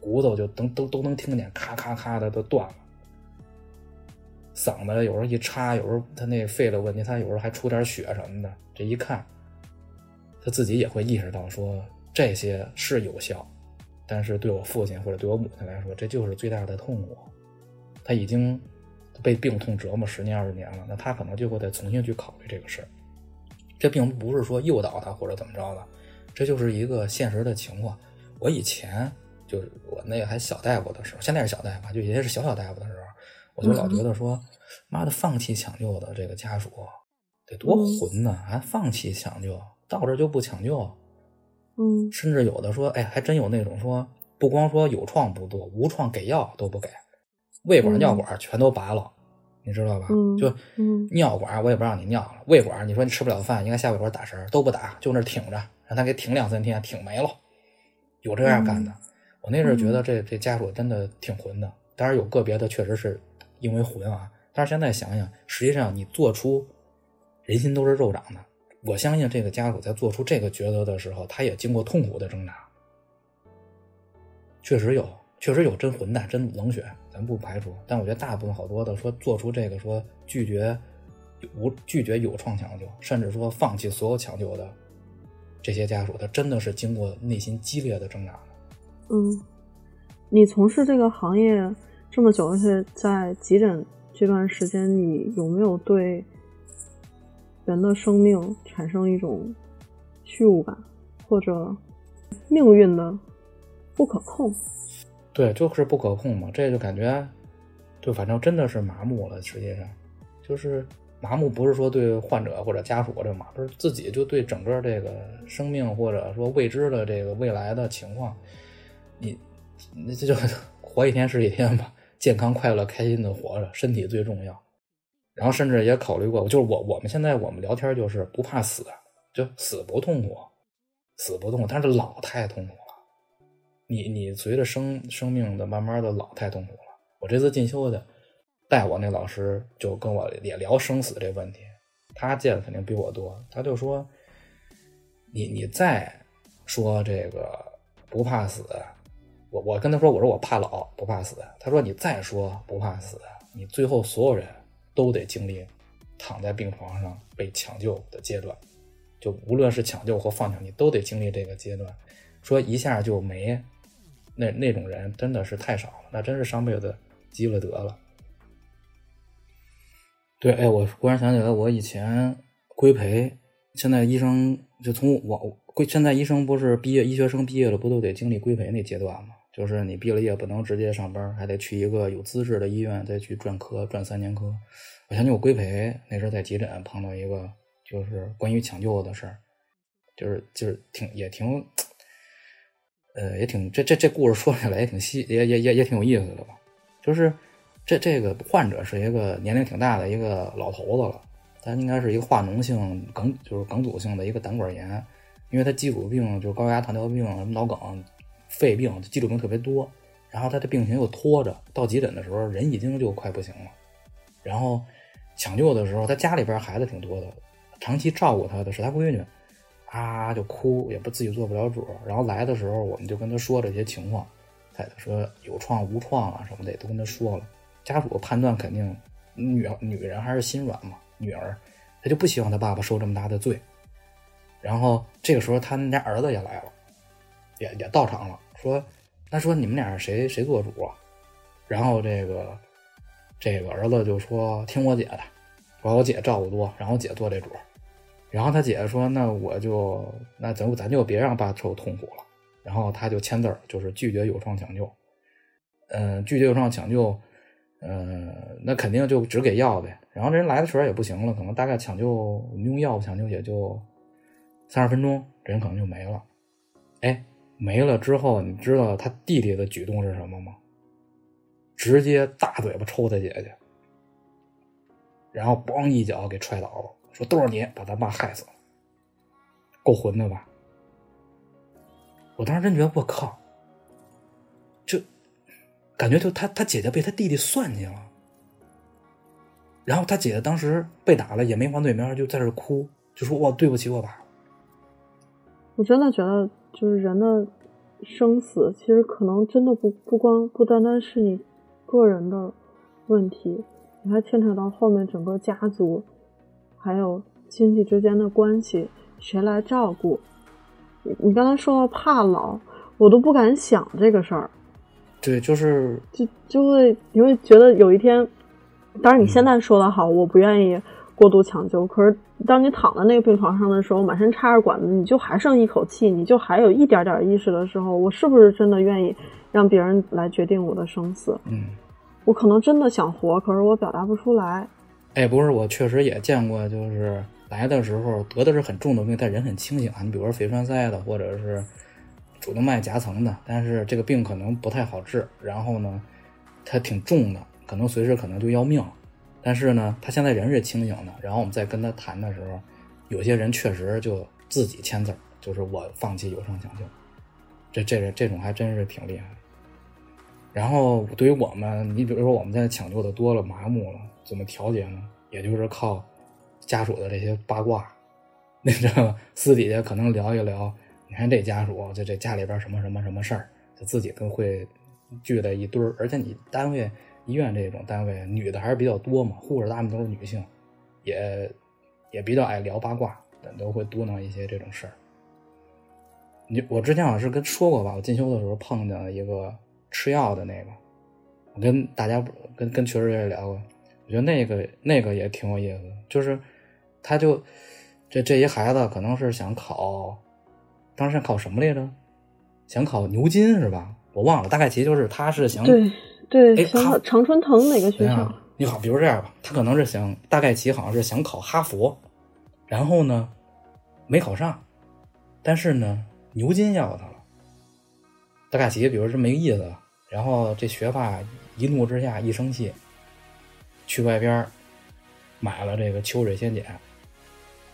骨头就都都都能听见咔咔咔的都断了，嗓子有时候一插，有时候他那肺的问题，他有时候还出点血什么的。这一看，他自己也会意识到说这些是有效，但是对我父亲或者对我母亲来说，这就是最大的痛苦。他已经被病痛折磨十年二十年了，那他可能就会再重新去考虑这个事儿。这并不是说诱导他或者怎么着的，这就是一个现实的情况。我以前。就是我那个还小大夫的时候，现在是小大夫，就以前是小小大夫的时候，我就老觉得说，妈的，放弃抢救的这个家属得多混呐！还放弃抢救，到这就不抢救。嗯甚至有的说，哎，还真有那种说，不光说有创不做，无创给药都不给，胃管、嗯尿管全都拔了，你知道吧？嗯就嗯尿管我也不让你尿了，胃管你说你吃不了饭，应该下胃管打针都不打，就那挺着，让他给挺两三天，挺没了。有这样干的，我那阵儿觉得这这家属真的挺混的，当然有个别的确实是因为混啊，但是现在想想，实际上你做出人心都是肉长的，我相信这个家属在做出这个抉择的时候，他也经过痛苦的挣扎，确实有，确实有真混蛋、真冷血，咱不排除。但我觉得大部分好多的说做出这个说拒绝无拒绝有创抢救，甚至说放弃所有抢救的这些家属，他真的是经过内心激烈的挣扎的。嗯，你从事这个行业这么久，而且在急诊这段时间，你有没有对人的生命产生一种虚无感，或者命运的不可控？对，就是不可控嘛，这就感觉，就反正真的是麻木了。实际上，就是麻木，不是说对患者或者家属这麻木，是自己就对整个这个生命或者说未知的这个未来的情况，你你这就 活一天是一天吧，健康、快乐、开心的活着，身体最重要。然后甚至也考虑过，就是我我们现在我们聊天就是不怕死，就死不痛苦，死不痛苦，但是老太痛苦了。你你随着生生命的慢慢的老太痛苦了。我这次进修的带我那老师就跟我也聊生死这问题，他见的肯定比我多，他就说，你你再说这个不怕死，我我跟他说我说我怕老不怕死，他说你再说不怕死，你最后所有人都得经历躺在病床上被抢救的阶段，就无论是抢救或放抢，你都得经历这个阶段。说一下就没，那那种人真的是太少了，那真是上辈子积了德了。对，哎，我忽然想起来，我以前规培，现在医生就从我规，现在医生不是毕业医学生毕业了，不都得经历规培那阶段吗？就是你毕了业不能直接上班，还得去一个有资质的医院再去转科，转三年科。我想起我规培那时候在急诊碰到一个，就是关于抢救的事儿，就是就是挺也挺。呃，也挺这这这故事说起来也挺细，也也也也挺有意思的吧。就是这这个患者是一个年龄挺大的一个老头子了，他应该是一个化脓性梗，就是梗阻性的一个胆管炎，因为他基础病就是高压糖尿病、什么脑梗、肺病，基础病特别多。然后他的病情又拖着，到急诊的时候人已经就快不行了。然后抢救的时候，他家里边孩子挺多的，长期照顾他的是他闺女。啊，就哭，也不自己做不了主。然后来的时候，我们就跟他说这些情况，他说有创无创啊什么的，也都跟他说了。家属判断肯定女女人还是心软嘛，女儿，他就不希望他爸爸受这么大的罪。然后这个时候，他们家儿子也来了，也也到场了，说，他说你们俩谁谁做主啊？然后这个这个儿子就说听我姐的，说我姐照顾多，然后我姐做这主。然后他姐姐说：“那我就那咱咱就别让爸受痛苦了。”然后他就签字儿，就是拒绝有创抢救。嗯，拒绝有创抢救，嗯，那肯定就只给药呗。然后这人来的时候也不行了，可能大概抢救用药抢救也就三十分钟，人可能就没了。哎，没了之后，你知道他弟弟的举动是什么吗？直接大嘴巴抽他姐姐，然后咣一脚给踹倒了。说都是你把他爸害死了，够混的吧？我当时真觉得我靠，就感觉就他他姐姐被他弟弟算计了，然后他姐姐当时被打了也没还嘴面，就在这哭，就说我对不起我爸。我真的觉得，就是人的生死，其实可能真的不不光不单单是你个人的问题，你还牵扯到后面整个家族。还有亲戚之间的关系，谁来照顾？你你刚才说到怕老，我都不敢想这个事儿。对，就是就就会你会觉得有一天，当然你现在说的好，我不愿意过度抢救。可是当你躺在那个病床上的时候，满身插着管子，你就还剩一口气，你就还有一点点意识的时候，我是不是真的愿意让别人来决定我的生死？嗯，我可能真的想活，可是我表达不出来。哎，不是，我确实也见过，就是来的时候得的是很重的病，但人很清醒啊。你比如说肺栓塞的，或者是主动脉夹层的，但是这个病可能不太好治，然后呢，它挺重的，可能随时可能就要命。但是呢，他现在人是清醒的。然后我们再跟他谈的时候，有些人确实就自己签字，就是我放弃有生抢救。这这这种还真是挺厉害。然后对于我们，你比如说我们现在抢救的多了，麻木了，怎么调节呢？也就是靠家属的这些八卦，那知道吗？私底下可能聊一聊。你看这家属，就这家里边什么什么什么事儿，就自己都会聚在一堆儿。而且你单位医院这种单位，女的还是比较多嘛，护士大部分都是女性，也也比较爱聊八卦，都会嘟囔一些这种事儿。你我之前好像是跟说过吧，我进修的时候碰见了一个吃药的那个，我跟大家跟跟群里也聊过，我觉得那个那个也挺有意思，就是他就这这一孩子可能是想考，当时想考什么来着？想考牛津是吧？我忘了，大概其实就是他是想对对，哎哈想考常春藤哪个学校？？你好，比如这样吧，他可能是想大概其好像是想考哈佛，然后呢没考上，但是呢牛津要他了。大概其比如这么一个意思，然后这学霸一怒之下一生气，去外边买了这个秋水仙碱，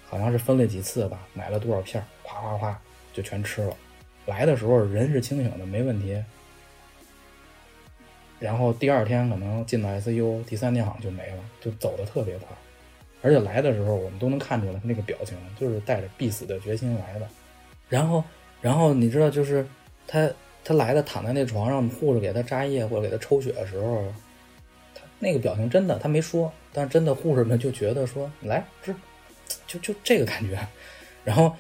好像是分了几次吧，买了多少片儿，哗哗哗就全吃了。来的时候人是清醒的，没问题，然后第二天可能进到 ICU，第三天好像就没了，就走的特别快。而且来的时候，我们都能看出来他那个表情，就是带着必死的决心来的。然后，然后你知道，就是他他来的躺在那床上，护士给他扎液或者给他抽血的时候，他那个表情真的他没说，但是真的护士们就觉得说来这，就就这个感觉。然后，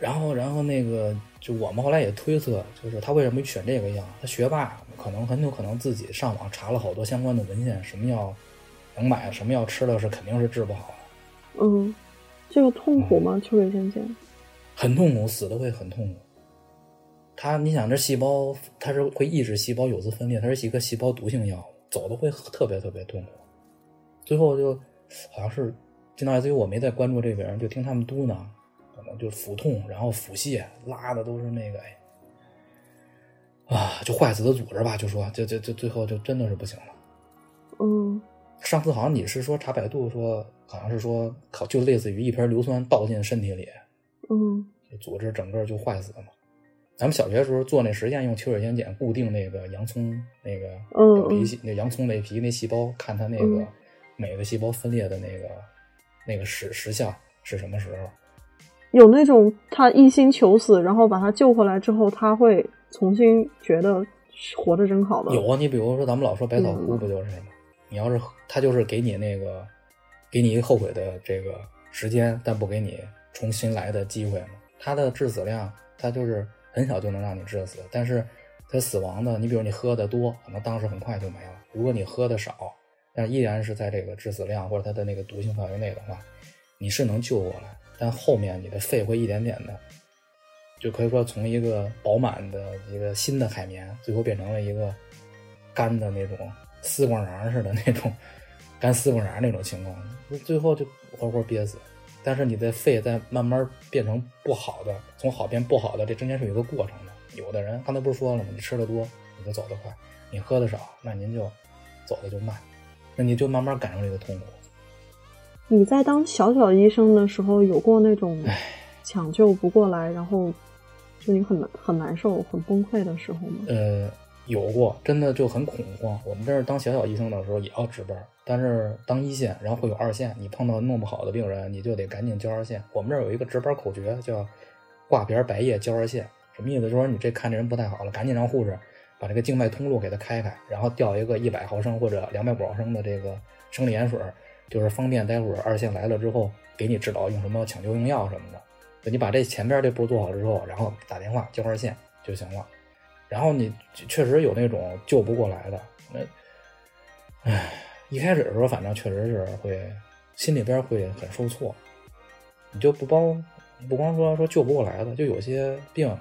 然后，然后那个就我们后来也推测，就是他为什么选这个药？他学霸可能很有可能自己上网查了好多相关的文献，什么药能买，什么药吃了是肯定是治不好的，嗯，这个痛苦吗？秋水仙碱？很痛苦，死的会很痛苦。他，你想这细胞它是会抑制细胞有丝分裂，它是一个细胞毒性药物，走的会特别特别痛苦。最后就好像是进到 ICU，我没再关注这个人，就听他们嘟囔，就腹痛，然后腹泻，拉的都是那个哎，啊，就坏死的组织吧，就说就就就最后就真的是不行了。嗯上次好像你是说查百度说，好像是说考就类似于一瓶硫酸倒进身体里，嗯就组织整个就坏死了嘛。咱们小学时候做那实验，用秋水仙碱固定那个洋葱那个嗯表皮细，那洋葱那皮那细胞，看它那个嗯每个细胞分裂的那个那个时时效是什么时候。有那种他一心求死，然后把他救回来之后，他会重新觉得活着真好的。有啊，你比如说咱们老说百草嗯枯不就是吗？你要是他就是给你那个，给你一个后悔的这个时间，但不给你重新来的机会嘛。他的致死量，他就是很小就能让你致死，但是他死亡的，你比如你喝的多，可能当时很快就没了；如果你喝的少，但依然是在这个致死量或者它的那个毒性范围内的话，你是能救过来，但后面你的肺会一点点的，就可以说从一个饱满的一个新的海绵，最后变成了一个干的那种丝瓜瓤似的那种 干丝瓜瓤那种情况，最后就活活憋死。但是你的肺在慢慢变成不好的，从好变不好的，这中间是有一个过程的。有的人刚才不是说了吗？你吃的多，你就走得快；你喝的少，那您就走的就慢，那你就慢慢感受这个痛苦。你在当小小医生的时候，有过那种抢救不过来，然后就你很难很难受、很崩溃的时候吗？呃，有过，真的就很恐慌。我们这儿当小小医生的时候也要值班，但是当一线，然后会有二线，你碰到弄不好的病人，你就得赶紧交二线。我们这儿有一个值班口诀，叫“挂边白叶交二线”，什么意思？就是说你这看这人不太好了，赶紧让护士把这个静脉通路给他开开，然后吊一个一百毫升或者两百五毫升的这个生理盐水，就是方便待会儿二线来了之后给你指导用什么抢救用药什么的。你把这前边这步做好了之后，然后打电话叫二线就行了。然后你确实有那种救不过来的，那，唉，一开始的时候反正确实是会心里边会很受挫，你就不包不光说说救不过来的，就有些病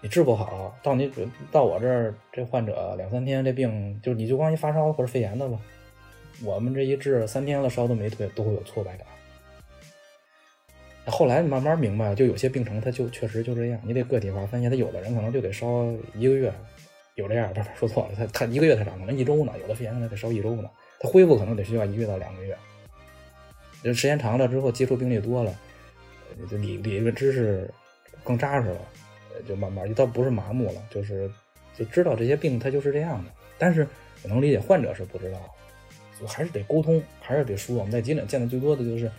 你治不好，到你到我这儿这患者两三天这病就你就光一发烧或者肺炎的吧，我们这一治三天了烧都没退，都会有挫败感。后来慢慢明白，就有些病程它就确实就这样，你得个体化分析。他有的人可能就得烧一个月，有这样不是说错了，他他一个月太长，可能一周呢，有的肺炎他得烧一周呢，他恢复可能得需要一个月到两个月。就时间长了之后，接触病例多了，理理论知识更扎实了，就慢慢就倒不是麻木了，就是就知道这些病它就是这样的。但是我能理解患者是不知道，就还是得沟通，还是得说。我们在急诊见的最多的就是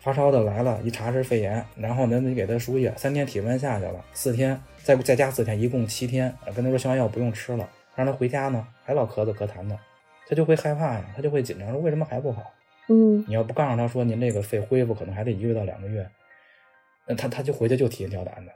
发烧的来了，一查是肺炎，然后呢你给他输液，三天体温下去了，四天再再加四天，一共七天，跟他说消炎药不用吃了，让他回家呢，还老咳嗽咳痰的，他就会害怕呀，他就会紧张，说为什么还不好？嗯，你要不告诉他说您这个肺恢复可能还得一个月到两个月，那他他就回去就提心吊胆的。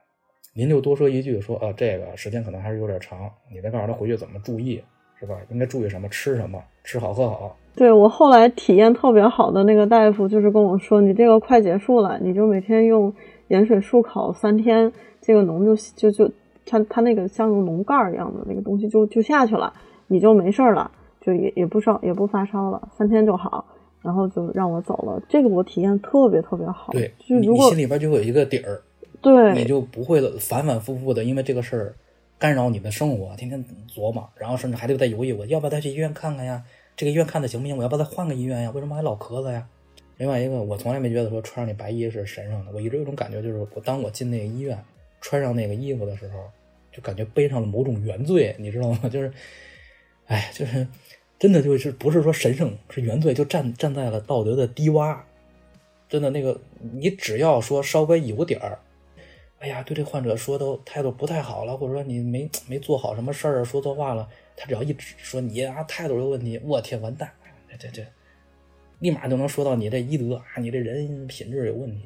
您就多说一句说，呃，这个时间可能还是有点长，你再告诉他回去怎么注意，是吧？应该注意什么？吃什么？吃好喝好。对我后来体验特别好的那个大夫就是跟我说，你这个快结束了，你就每天用盐水漱口三天，这个脓就就就它它那个像用脓盖儿一样的那个东西就就下去了，你就没事儿了，就也也不烧也不发烧了，三天就好。然后就让我走了，这个我体验特别特别好。对，就如果你心里边就会有一个底儿，对，你就不会反反复复的因为这个事儿干扰你的生活，天天琢磨，然后甚至还得再犹豫，我要不要再去医院看看呀？这个医院看的行不行？我要不要再换个医院呀？为什么还老咳嗽呀？另外一个，我从来没觉得说穿上那白衣是神圣的，我一直有种感觉，就是我当我进那个医院穿上那个衣服的时候，就感觉背上了某种原罪，你知道吗？就是，哎，就是。真的就是不是说神圣是原罪，就站站在了道德的低洼。真的那个，你只要说稍微有点儿，哎呀，对这患者说的态度不太好了，或者说你没没做好什么事儿，说错话了，他只要一指说你啊态度有问题，我天完蛋，这这这，立马就能说到你这医德啊，你这人品质有问题。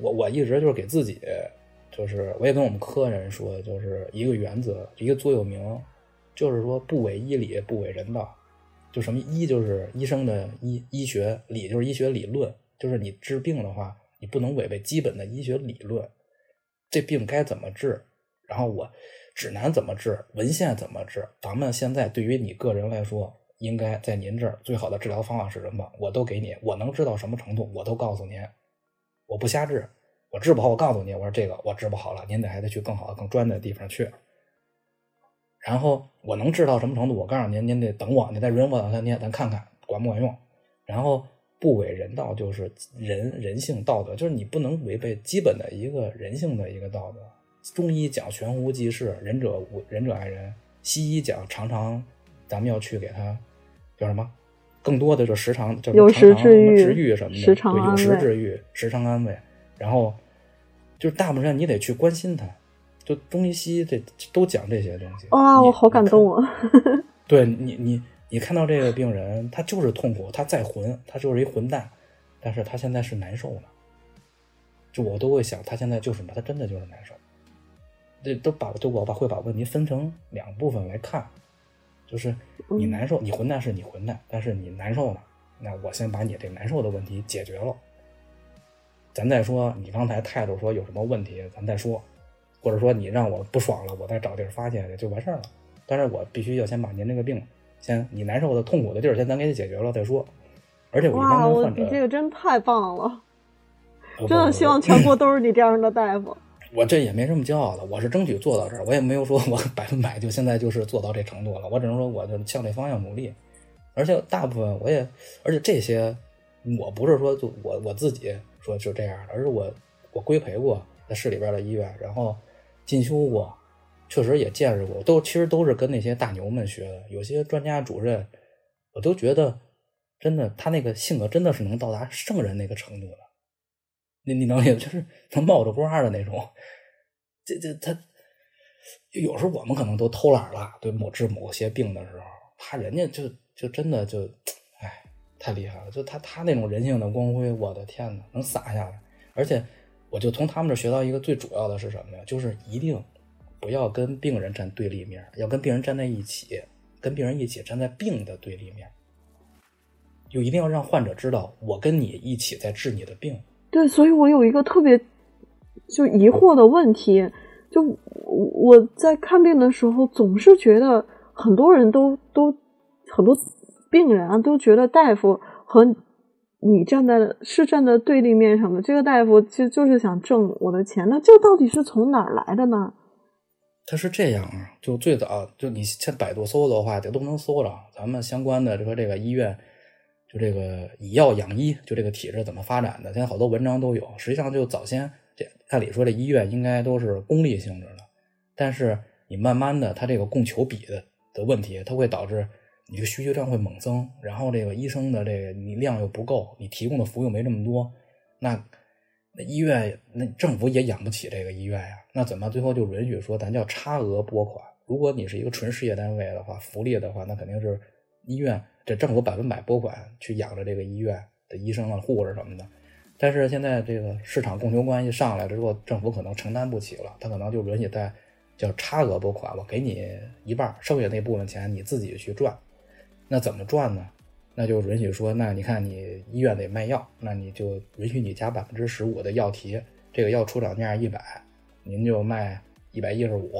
我我一直就是给自己，就是我也跟我们科人说，就是一个原则，一个座右铭，就是说不违医理，不违人道。就什么医就是医生的医医学理就是医学理论，就是你治病的话，你不能违背基本的医学理论。这病该怎么治，然后我指南怎么治，文献怎么治，咱们现在对于你个人来说，应该在您这儿最好的治疗方法是什么，我都给你，我能治到什么程度，我都告诉您，我不瞎治，我治不好，我告诉你，我说这个我治不好了，您得还得去更好的、更专业的地方去。然后我能治到什么程度？我告诉您，您得等我，你再忍我两三天，咱看看管不管用。然后不违人道，就是人人性道德，就是你不能违背基本的一个人性的一个道德。中医讲悬壶济世，仁者无仁者爱人；西医讲常常咱们要去给他叫什么？更多的就时常叫有时治愈治愈什么的，对，有时治愈，时常安慰。然后就是大部分人你得去关心他。就中医西医这都讲这些东西哇，我好感动啊！对你，你你看到这个病人，他就是痛苦，他再混，他就是一混蛋，但是他现在是难受的。就我都会想，他现在就是他真的就是难受。这都把就我把会把问题分成两部分来看，就是你难受，你混蛋是你混蛋，但是你难受呢，那我先把你这难受的问题解决了，咱再说你刚才态度说有什么问题，咱再说。或者说你让我不爽了，我再找地儿发泄去就完事儿了。但是我必须要先把您这个病，先你难受的、痛苦的地儿，先咱给你解决了再说。而且我一般跟患者，你这个真太棒了，真的希望全 国都是你这样的大夫。我这也没什么骄傲的，我是争取做到这儿，我也没有说我百分百就现在就是做到这程度了。我只能说我就向这方向努力。而且大部分我也，而且这些我不是说就我我自己说就这样的，而是我我规培过在市里边的医院，然后。进修过，确实也见识过，都其实都是跟那些大牛们学的。有些专家主任，我都觉得真的，他那个性格真的是能到达圣人那个程度的。你你能理解就是能冒着瓜的那种。这这他有时候我们可能都偷懒了，对某治某些病的时候，他人家就就真的就，哎，太厉害了！就他他那种人性的光辉，我的天呐，能洒下来，而且。我就从他们这学到一个最主要的是什么呀？就是一定不要跟病人站对立面，要跟病人站在一起，跟病人一起站在病的对立面，就一定要让患者知道我跟你一起在治你的病。对，所以我有一个特别就疑惑的问题，就我在看病的时候总是觉得很多人都都很多病人啊都觉得大夫和你站在是站在对立面上的，这个大夫其实就是想挣我的钱，那这到底是从哪儿来的呢？他是这样啊，就最早就你先百度搜的话，这都能搜着。咱们相关的就说这个医院，就这个以药养医，就这个体制怎么发展的，现在好多文章都有。实际上就早先这按理说这医院应该都是公立性质的，但是你慢慢的，它这个供求比的的问题，它会导致你的需求量会猛增，然后这个医生的这个你量又不够，你提供的服务又没这么多，那。那医院，那政府也养不起这个医院呀。那怎么最后就允许说咱叫差额拨款？如果你是一个纯事业单位的话，福利的话，那肯定是医院这政府百分百拨款去养着这个医院的医生啊、护士什么的。但是现在这个市场供求关系上来之后，政府可能承担不起了，他可能就允许在叫差额拨款，我给你一半，剩下那部分钱你自己去赚。那怎么赚呢？那就允许说，那你看你医院得卖药，那你就允许你加百分之十五的药提，这个药出厂价一百，您就卖一百一十五，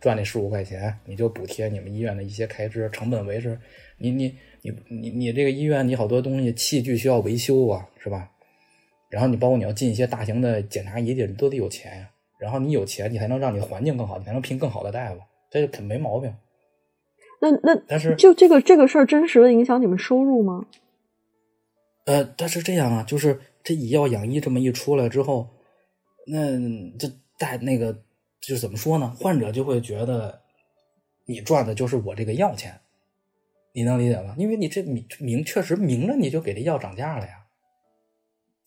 赚那十五块钱，你就补贴你们医院的一些开支，成本维持。你你你你你这个医院，你好多东西器具需要维修啊，是吧？然后你包括你要进一些大型的检查仪器，你都得有钱呀。然后你有钱，你才能让你的环境更好，你才能聘更好的大夫，这肯没毛病。那那但是就这个这个事儿真实的影响你们收入吗？呃，但是这样啊，就是这以药养医这么一出来之后，那这带那个就是怎么说呢？患者就会觉得你赚的就是我这个药钱，你能理解吗？因为你这明明确实明着你就给这药涨价了呀。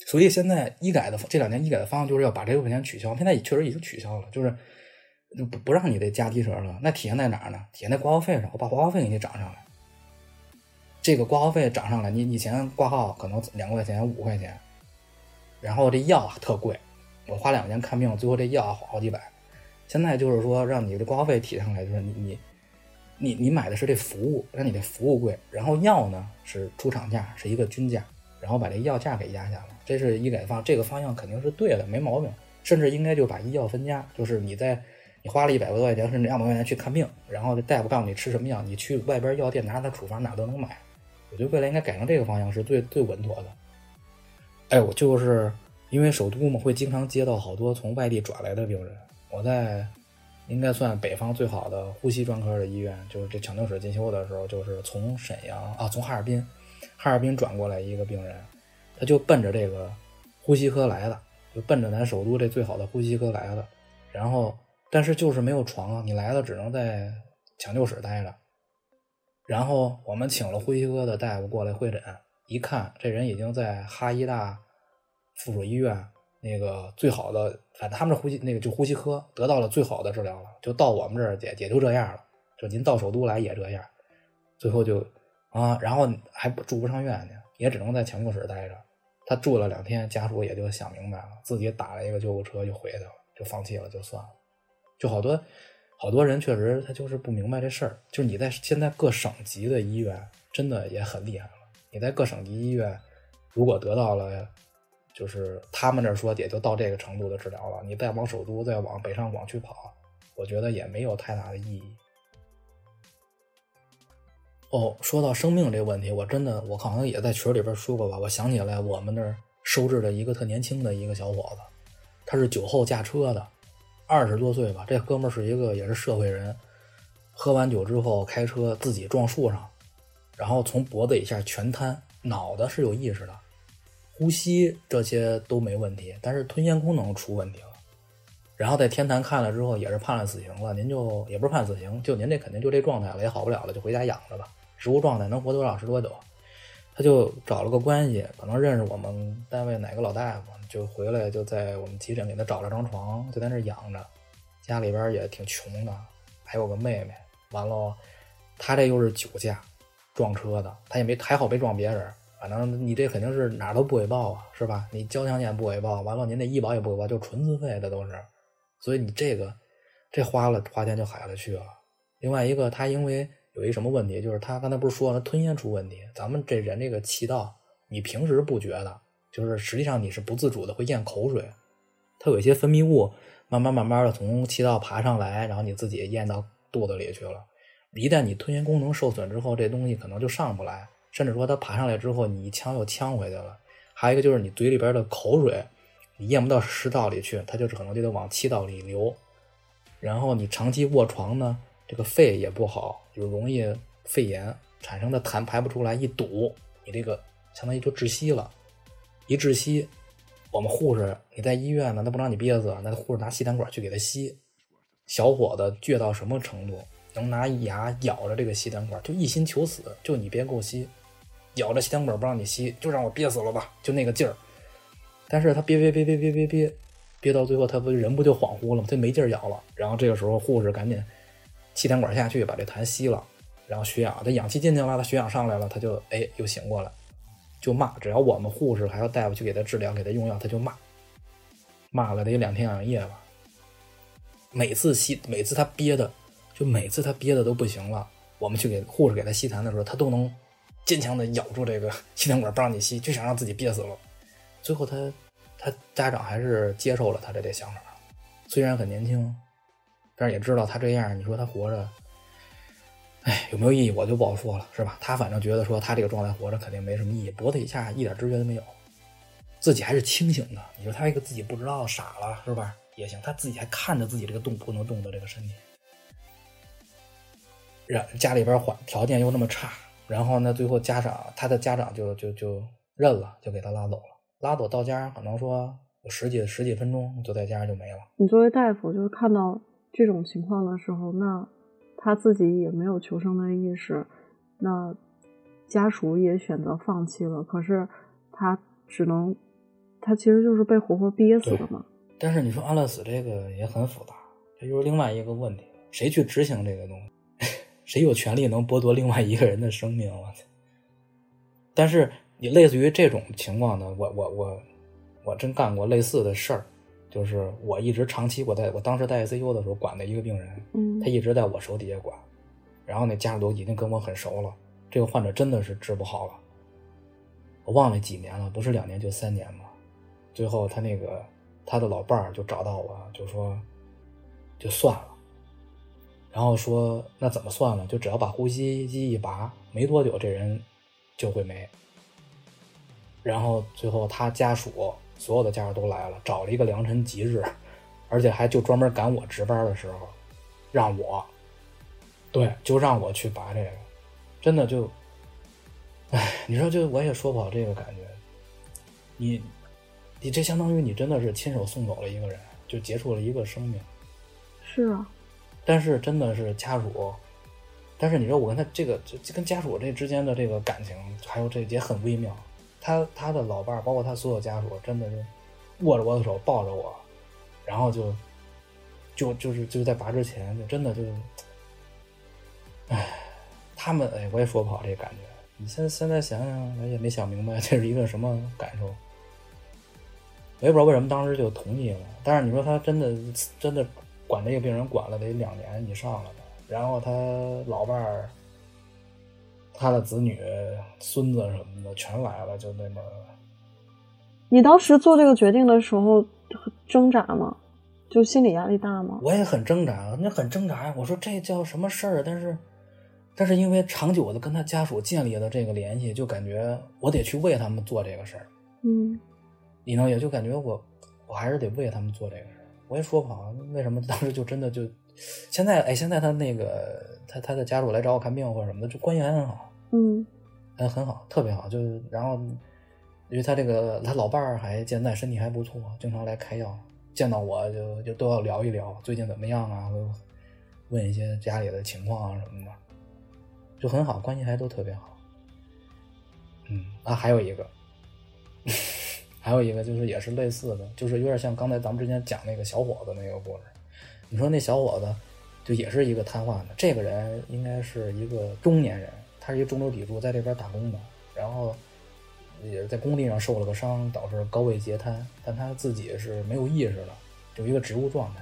所以现在医改的这两年医改的方案就是要把这部分钱取消，现在也确实已经取消了，就是。不不让你这加提成了，那体现在哪儿呢？体现在挂号费上，我把挂号费给你涨上来。这个挂号费涨上来，你以前挂号可能两块钱、五块钱，然后这药特贵，我花两年看病，最后这药好几百。现在就是说，让你这挂号费提上来，就是你你你你买的是这服务，让你这服务贵，然后药呢是出厂价是一个均价，然后把这药价给压下来，这是医改方，这个方向肯定是对的，没毛病，甚至应该就把医药分家，就是你在。你花了一百多块钱，甚至两百块钱去看病，然后这大夫告诉你吃什么药，你去外边药店拿他处方，哪都能买。我觉得未来应该改成这个方向是最最稳妥的。哎，我就是因为首都嘛，会经常接到好多从外地转来的病人。我在应该算北方最好的呼吸专科的医院，就是这抢救室进修的时候，就是从沈阳啊，从哈尔滨，哈尔滨转过来一个病人，他就奔着这个呼吸科来的，就奔着咱首都这最好的呼吸科来的，然后。但是就是没有床啊！你来了只能在抢救室待着。然后我们请了呼吸科的大夫过来会诊，一看这人已经在哈医大附属医院那个最好的，反正他们这呼吸那个就呼吸科得到了最好的治疗了。就到我们这儿也也就这样了。就您到首都来也这样，最后就啊，然后还住不上院去，也只能在抢救室待着。他住了两天，家属也就想明白了，自己打了一个救护车就回去了，就放弃了，就算了。就好多好多人确实他就是不明白这事儿，就是你在现在各省级的医院真的也很厉害了。你在各省级医院如果得到了，就是他们那说也就到这个程度的治疗了，你再往首都再往北上广去跑，我觉得也没有太大的意义。哦，说到生命这个问题，我真的我好像也在群里边说过吧，我想起来我们那儿收治的一个特年轻的一个小伙子，他是酒后驾车的。二十多岁吧，这哥们儿是一个也是社会人，喝完酒之后开车自己撞树上，然后从脖子以下全瘫，脑子是有意识的，呼吸这些都没问题，但是吞咽功能出问题了。然后在天坛看了之后，也是判了死刑了。您就也不是判死刑，就您这肯定就这状态了，也好不了了，就回家养着吧。植物状态能活多少是多久。他就找了个关系，可能认识我们单位哪个老大夫。就回来就在我们急诊给他找了张床，就在那养着。家里边也挺穷的，还有个妹妹。完了，他这又是酒驾撞车的，他也没还好没撞别人。反正你这肯定是哪都不给报啊，是吧？你交强险不给报，完了您那医保也不给报，就纯自费的都是。所以你这个这花了花钱就海了去了。另外一个，他因为有一什么问题，就是他刚才不是说了吞咽出问题？咱们这人这个气道，你平时不觉得？就是实际上你是不自主的会咽口水，它有一些分泌物慢慢慢慢的从气道爬上来，然后你自己咽到肚子里去了。一旦你吞咽功能受损之后，这东西可能就上不来，甚至说它爬上来之后你一呛又呛回去了。还有一个就是你嘴里边的口水，你咽不到食道里去，它就是可能就得往气道里流。然后你长期卧床呢，这个肺也不好，就容易肺炎产生的痰排不出来，一堵，你这个相当于就窒息了。一窒息，我们护士你在医院呢，他不让你憋死，那护士拿吸痰管去给他吸。小伙子倔到什么程度？能拿牙咬着这个吸痰管，就一心求死，就你别给我吸，咬着吸痰管不让你吸，就让我憋死了吧，就那个劲儿。但是他憋憋憋憋憋憋憋，憋到最后他不人不就恍惚了吗？他没劲咬了。然后这个时候护士赶紧气痰管下去把这痰吸了，然后血氧，他氧气进去了，他血氧上来了，他就哎又醒过来，就骂。只要我们护士还要大夫去给他治疗，给他用药，他就骂，骂了得两天两夜吧。每次吸，每次他憋的。就每次他憋的都不行了，我们去给护士给他吸痰的时候，他都能坚强的咬住这个 吸痰管不让你吸，就想让自己憋死了。最后他他家长还是接受了他的这想法，虽然很年轻，但是也知道他这样，你说他活着，哎，有没有意义我就不好说了，是吧？他反正觉得说他这个状态活着肯定没什么意义，脖子以下一点知觉都没有，自己还是清醒的。你说他一个自己不知道傻了是吧？也行，他自己还看着自己这个动不能动的这个身体。然家里边环条件又那么差，然后呢，最后家长他的家长就就就认了，就给他拉走了。拉走到家可能说有十几十几分钟，就在家就没了。你作为大夫，就是看到这种情况的时候，那他自己也没有求生的意识，那家属也选择放弃了。可是他只能，他其实就是被活活憋死的嘛。但是你说安乐死这个也很复杂，这就是另外一个问题，谁去执行这个东西？谁有权利能剥夺另外一个人的生命？我操！但是你类似于这种情况呢，我我我我真干过类似的事儿，就是我一直长期我在我当时在 ICU 的时候管的一个病人，嗯，他一直在我手底下管，然后那家属都已经跟我很熟了，这个患者真的是治不好了，我忘了几年了，不是两年就三年嘛，最后他那个他的老伴儿就找到我，就说就算了。然后说那怎么算了？就只要把呼吸机一拔，没多久这人就会没。然后最后他家属所有的家属都来了，找了一个良辰吉日，而且还就专门赶我值班的时候，让我，对，就让我去拔这个，真的就，哎，你说就我也说不好这个感觉，你，你这相当于你真的是亲手送走了一个人，就结束了一个生命。是啊。但是真的是家属，但是你说我跟他这个，这跟家属这之间的这个感情，还有这也很微妙。他他的老伴儿，包括他所有家属，真的是握着我的手，抱着我，然后就就就是就在拔之前，就真的就，唉，他们哎，我也说不好这感觉。你现现在想想，我也没想明白这是一个什么感受。我也不知道为什么当时就同意了。但是你说他真的真的。管这个病人管了得两年以上了吧，然后他老伴儿、他的子女、孙子什么的全来了，就那么。你当时做这个决定的时候挣扎吗？就心理压力大吗？我也很挣扎，那很挣扎呀。我说这叫什么事儿？但是，但是因为长久的跟他家属建立了这个联系，就感觉我得去为他们做这个事儿。嗯，你呢？也就感觉我，我还是得为他们做这个事儿。我也说不好，为什么当时就真的就，现在哎，现在他那个他他的家属来找我看病或者什么的，就关系还很好，嗯，嗯，很好，特别好。就然后，因为他这个他老伴儿还现在身体还不错，经常来开药，见到我就就都要聊一聊最近怎么样啊，问一些家里的情况啊什么的，就很好，关系还都特别好。嗯，啊，还有一个。还有一个就是也是类似的，就是有点像刚才咱们之前讲那个小伙子那个故事。你说那小伙子就也是一个瘫痪的，这个人应该是一个中年人，他是一个中流砥柱，在这边打工的，然后也是在工地上受了个伤，导致高位截瘫，但他自己是没有意识的，就一个植物状态，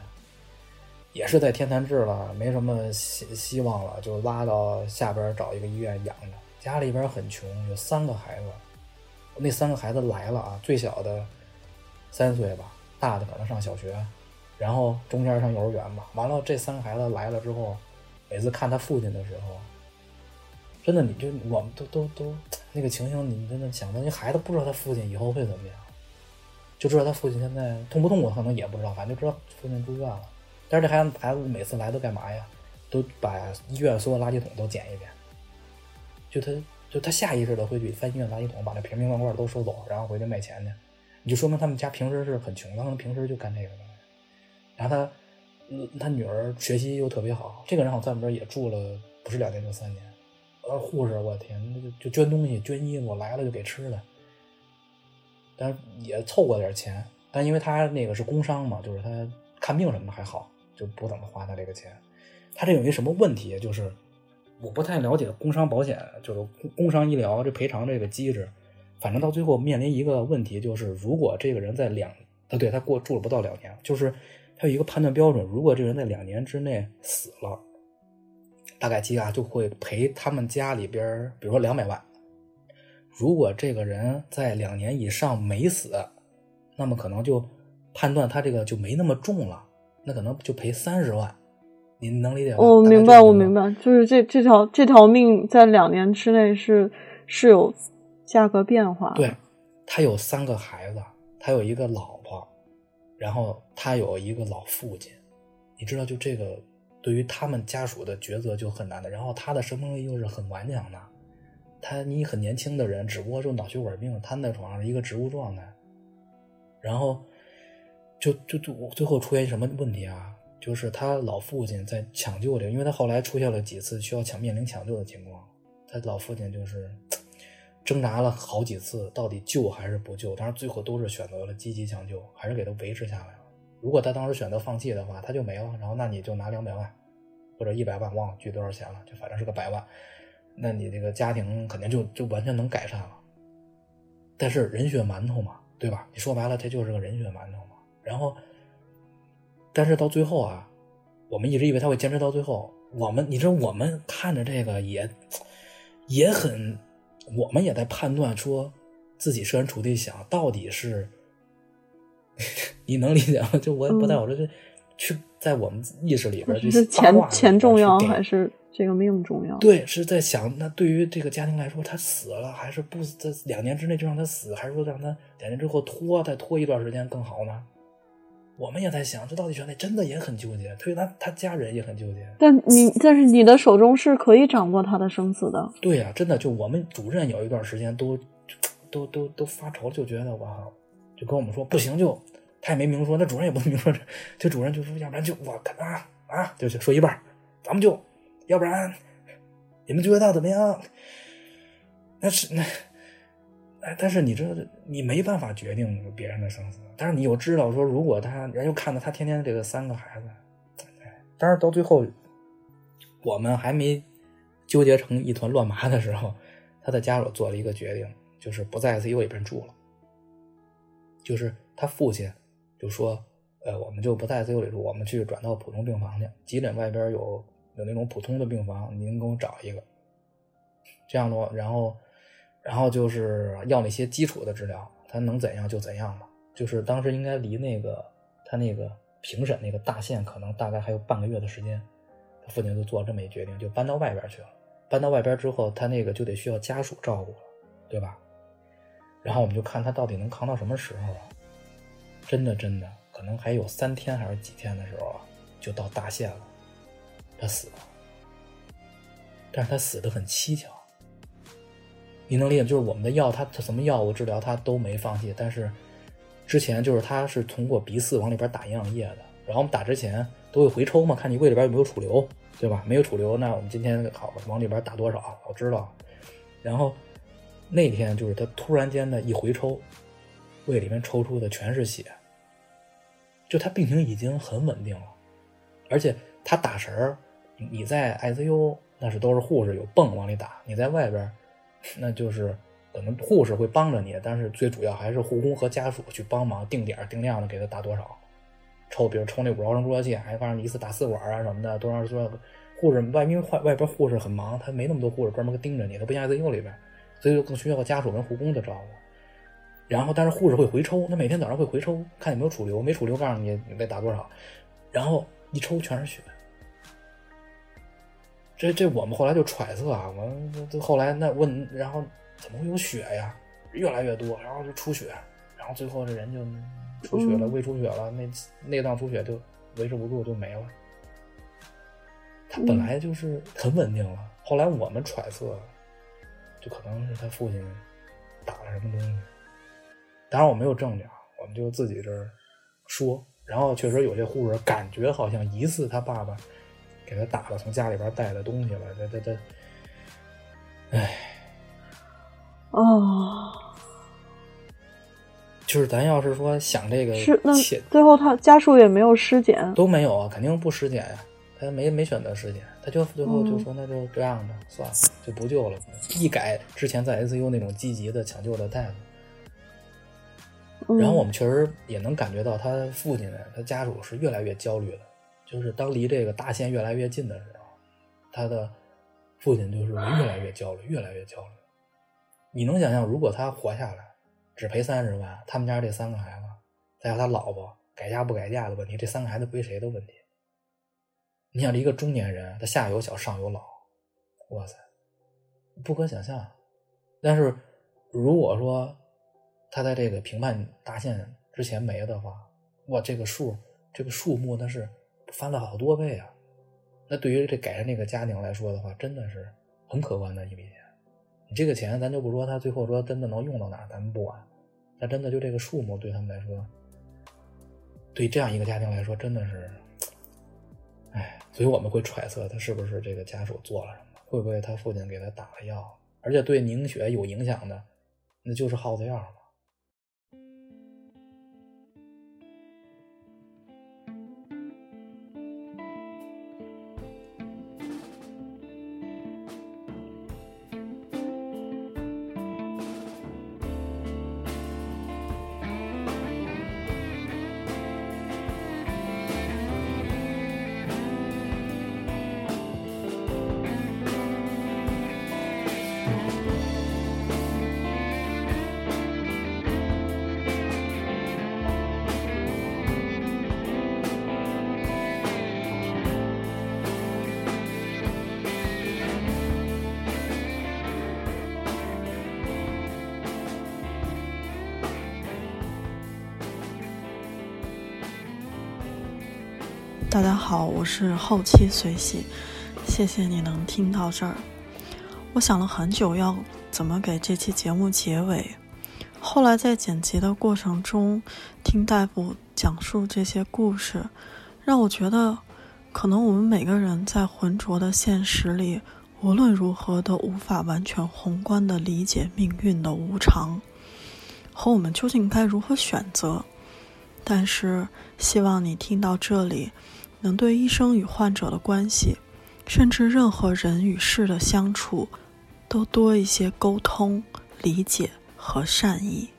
也是在天坛治了，没什么希希望了，就拉到下边找一个医院养着。家里边很穷，有三个孩子。那三个孩子来了啊，最小的三岁吧，大的可能上小学，然后中间上幼儿园吧。完了，这三个孩子来了之后，每次看他父亲的时候，真的，你就我们都都都那个情形，你真的想到，那孩子不知道他父亲以后会怎么样，就知道他父亲现在痛不痛苦，可能也不知道，反正就知道父亲住院了。但是这孩子孩子每次来都干嘛呀？都把医院所有垃圾桶都捡一遍，就他就他下意识的会去翻医院垃圾桶，把那瓶瓶罐罐都收走，然后回去卖钱去。你就说明他们家平时是很穷，他可能平时就干这个的。然后他。他女儿学习又特别好，这个人好像在我们这儿也住了，不是两年就三年。呃，护士，我天，就就捐东西、捐衣服，来了就给吃的，但也凑过点钱。但因为他那个是工伤嘛，就是他看病什么的还好，就不怎么花他这个钱。他这有一什么问题？就是我不太了解工伤保险，就是工伤医疗这赔偿这个机制。反正到最后面临一个问题，就是如果这个人在两，呃，对他过住了不到两年，就是。他有一个判断标准，如果这人在两年之内死了，大概计啊就会赔他们家里边，比如说两百万。如果这个人在两年以上没死，那么可能就判断他这个就没那么重了，那可能就赔三十万。您能理解吗？我明白，我明白，就是这这条这条命在两年之内是是有价格变化。对，他有三个孩子，他有一个老婆。然后他有一个老父亲，你知道，就这个对于他们家属的抉择就很难的。然后他的生命力又是很顽强的，他你很年轻的人，只不过就脑血管病瘫在床上一个植物状态，然后就就就最后出现什么问题啊？就是他老父亲在抢救里，因为他后来出现了几次需要抢面临抢救的情况，他老父亲就是。挣扎了好几次，到底救还是不救？当然最后都是选择了积极抢救，还是给他维持下来了。如果他当时选择放弃的话，他就没了。然后那你就拿两百万或者一百万，忘了具多少钱了，就反正是个百万。那你这个家庭肯定就就完全能改善了。但是人血馒头嘛，对吧？你说白了，这就是个人血馒头嘛。然后，但是到最后啊，我们一直以为他会坚持到最后。我们，你知道，我们看着这个也也很。我们也在判断，说自己设身处地想，到底是 你能理解吗？就我也不太好，这去在我们意识里边，是钱钱重要还是这个命重要？对，是在想，那对于这个家庭来说，他死了还是不在两年之内就让他死，还是说让他两年之后拖再拖一段时间更好呢？我们也在想，这到底选哪？真的也很纠结。推他他家人也很纠结。但你但是你的手中是可以掌握他的生死的。对呀，真的就我们主任有一段时间都都都都发愁，就觉得哇，就跟我们说不行，就他也没明说，那主任也不能明说，这主任就说要不然就我啊啊，就说一半，咱们就要不然你们觉得怎么样？那是那。哎，但是你这你没办法决定别人的生死，但是你又知道说，如果他人又看到他天天这个三个孩子，哎，但是到最后，我们还没纠结成一团乱麻的时候，他的家属做了一个决定，就是不在 ICU 里边住了，就是他父亲就说，呃，我们就不在 ICU 里住，我们去转到普通病房去，急诊外边有有那种普通的病房，您给我找一个，这样的话，然后。然后就是要那些基础的治疗，他能怎样就怎样嘛。就是当时应该离那个他那个评审那个大限可能大概还有半个月的时间，他父亲就做了这么一决定，就搬到外边去了。搬到外边之后，他那个就得需要家属照顾了，对吧？然后我们就看他到底能扛到什么时候啊？真的真的，可能还有三天还是几天的时候，就到大限了，他死了。但是他死的很蹊跷。你能理解，就是我们的药，他他什么药物治疗他都没放弃。但是之前就是他是通过鼻饲往里边打营养液的，然后我们打之前都会回抽嘛，看你胃里边有没有储留，对吧？没有储留，那我们今天好往里边打多少，我知道。然后那天就是他突然间的一回抽，胃里面抽出的全是血，就他病情已经很稳定了，而且他打神儿，你在 ICU 那是都是护士有泵往里打，你在外边。那就是可能护士会帮着你，但是最主要还是护工和家属去帮忙定点定量的给他打多少，抽，比如抽那五毫升注射器，还反正一次打四管啊什么的，多少多少护士外因为外外边护士很忙，他没那么多护士专门盯着你，他不像 ICU 里边，所以就更需要家属跟护工的照顾。然后但是护士会回抽，他每天早上会回抽，看有没有储留，没储留告诉你你得打多少，然后一抽全是血。这这我们后来就揣测啊，我们这后来那问，然后怎么会有血呀？越来越多，然后就出血，然后最后这人就出血了，胃出血了，那内脏出血就维持不住就没了。他本来就是很稳定了，后来我们揣测，就可能是他父亲打了什么东西。当然我没有证据啊，我们就自己这儿说。然后确实有些护士感觉好像疑似他爸爸给他打了从家里边带的东西了，这这这，唉，哦，就是咱要是说想这个是那切最后他家属也没有尸检，都没有啊，肯定不尸检呀，他没没选择尸检，他就最后就嗯。说那就这样吧，算了，就不救了，一改之前在 ICU 那种积极的抢救的态度。嗯。然后我们确实也能感觉到他父亲呢，他家属是越来越焦虑的，就是当离这个大限越来越近的时候，他的父亲就是越来越焦虑，越来越焦虑。你能想象，如果他活下来，只赔三十万，他们家这三个孩子，再有他老婆改嫁不改嫁的问题，这三个孩子归谁的问题？你想，一个中年人，他下有小，上有老，哇塞，不可想象。但是如果说他在这个评判大限之前没的话，哇，这个数这个数目那是翻了好多倍啊！那对于这改善这个家庭来说的话，真的是很可观的一笔钱。你这个钱，咱就不说他最后说真的能用到哪，咱们不管。那真的就这个数目对他们来说，对这样一个家庭来说，真的是，哎，所以我们会揣测他是不是这个家属做了什么，会不会他父亲给他打了药，而且对凝血有影响的，那就是耗子药嘛。是后期随喜，谢谢你能听到这儿。我想了很久要怎么给这期节目结尾，后来在剪辑的过程中，听大夫讲述这些故事，让我觉得，可能我们每个人在浑浊的现实里，无论如何都无法完全宏观的理解命运的无常，和我们究竟该如何选择。但是，希望你听到这里。能对医生与患者的关系，甚至任何人与事的相处，都多一些沟通、理解和善意。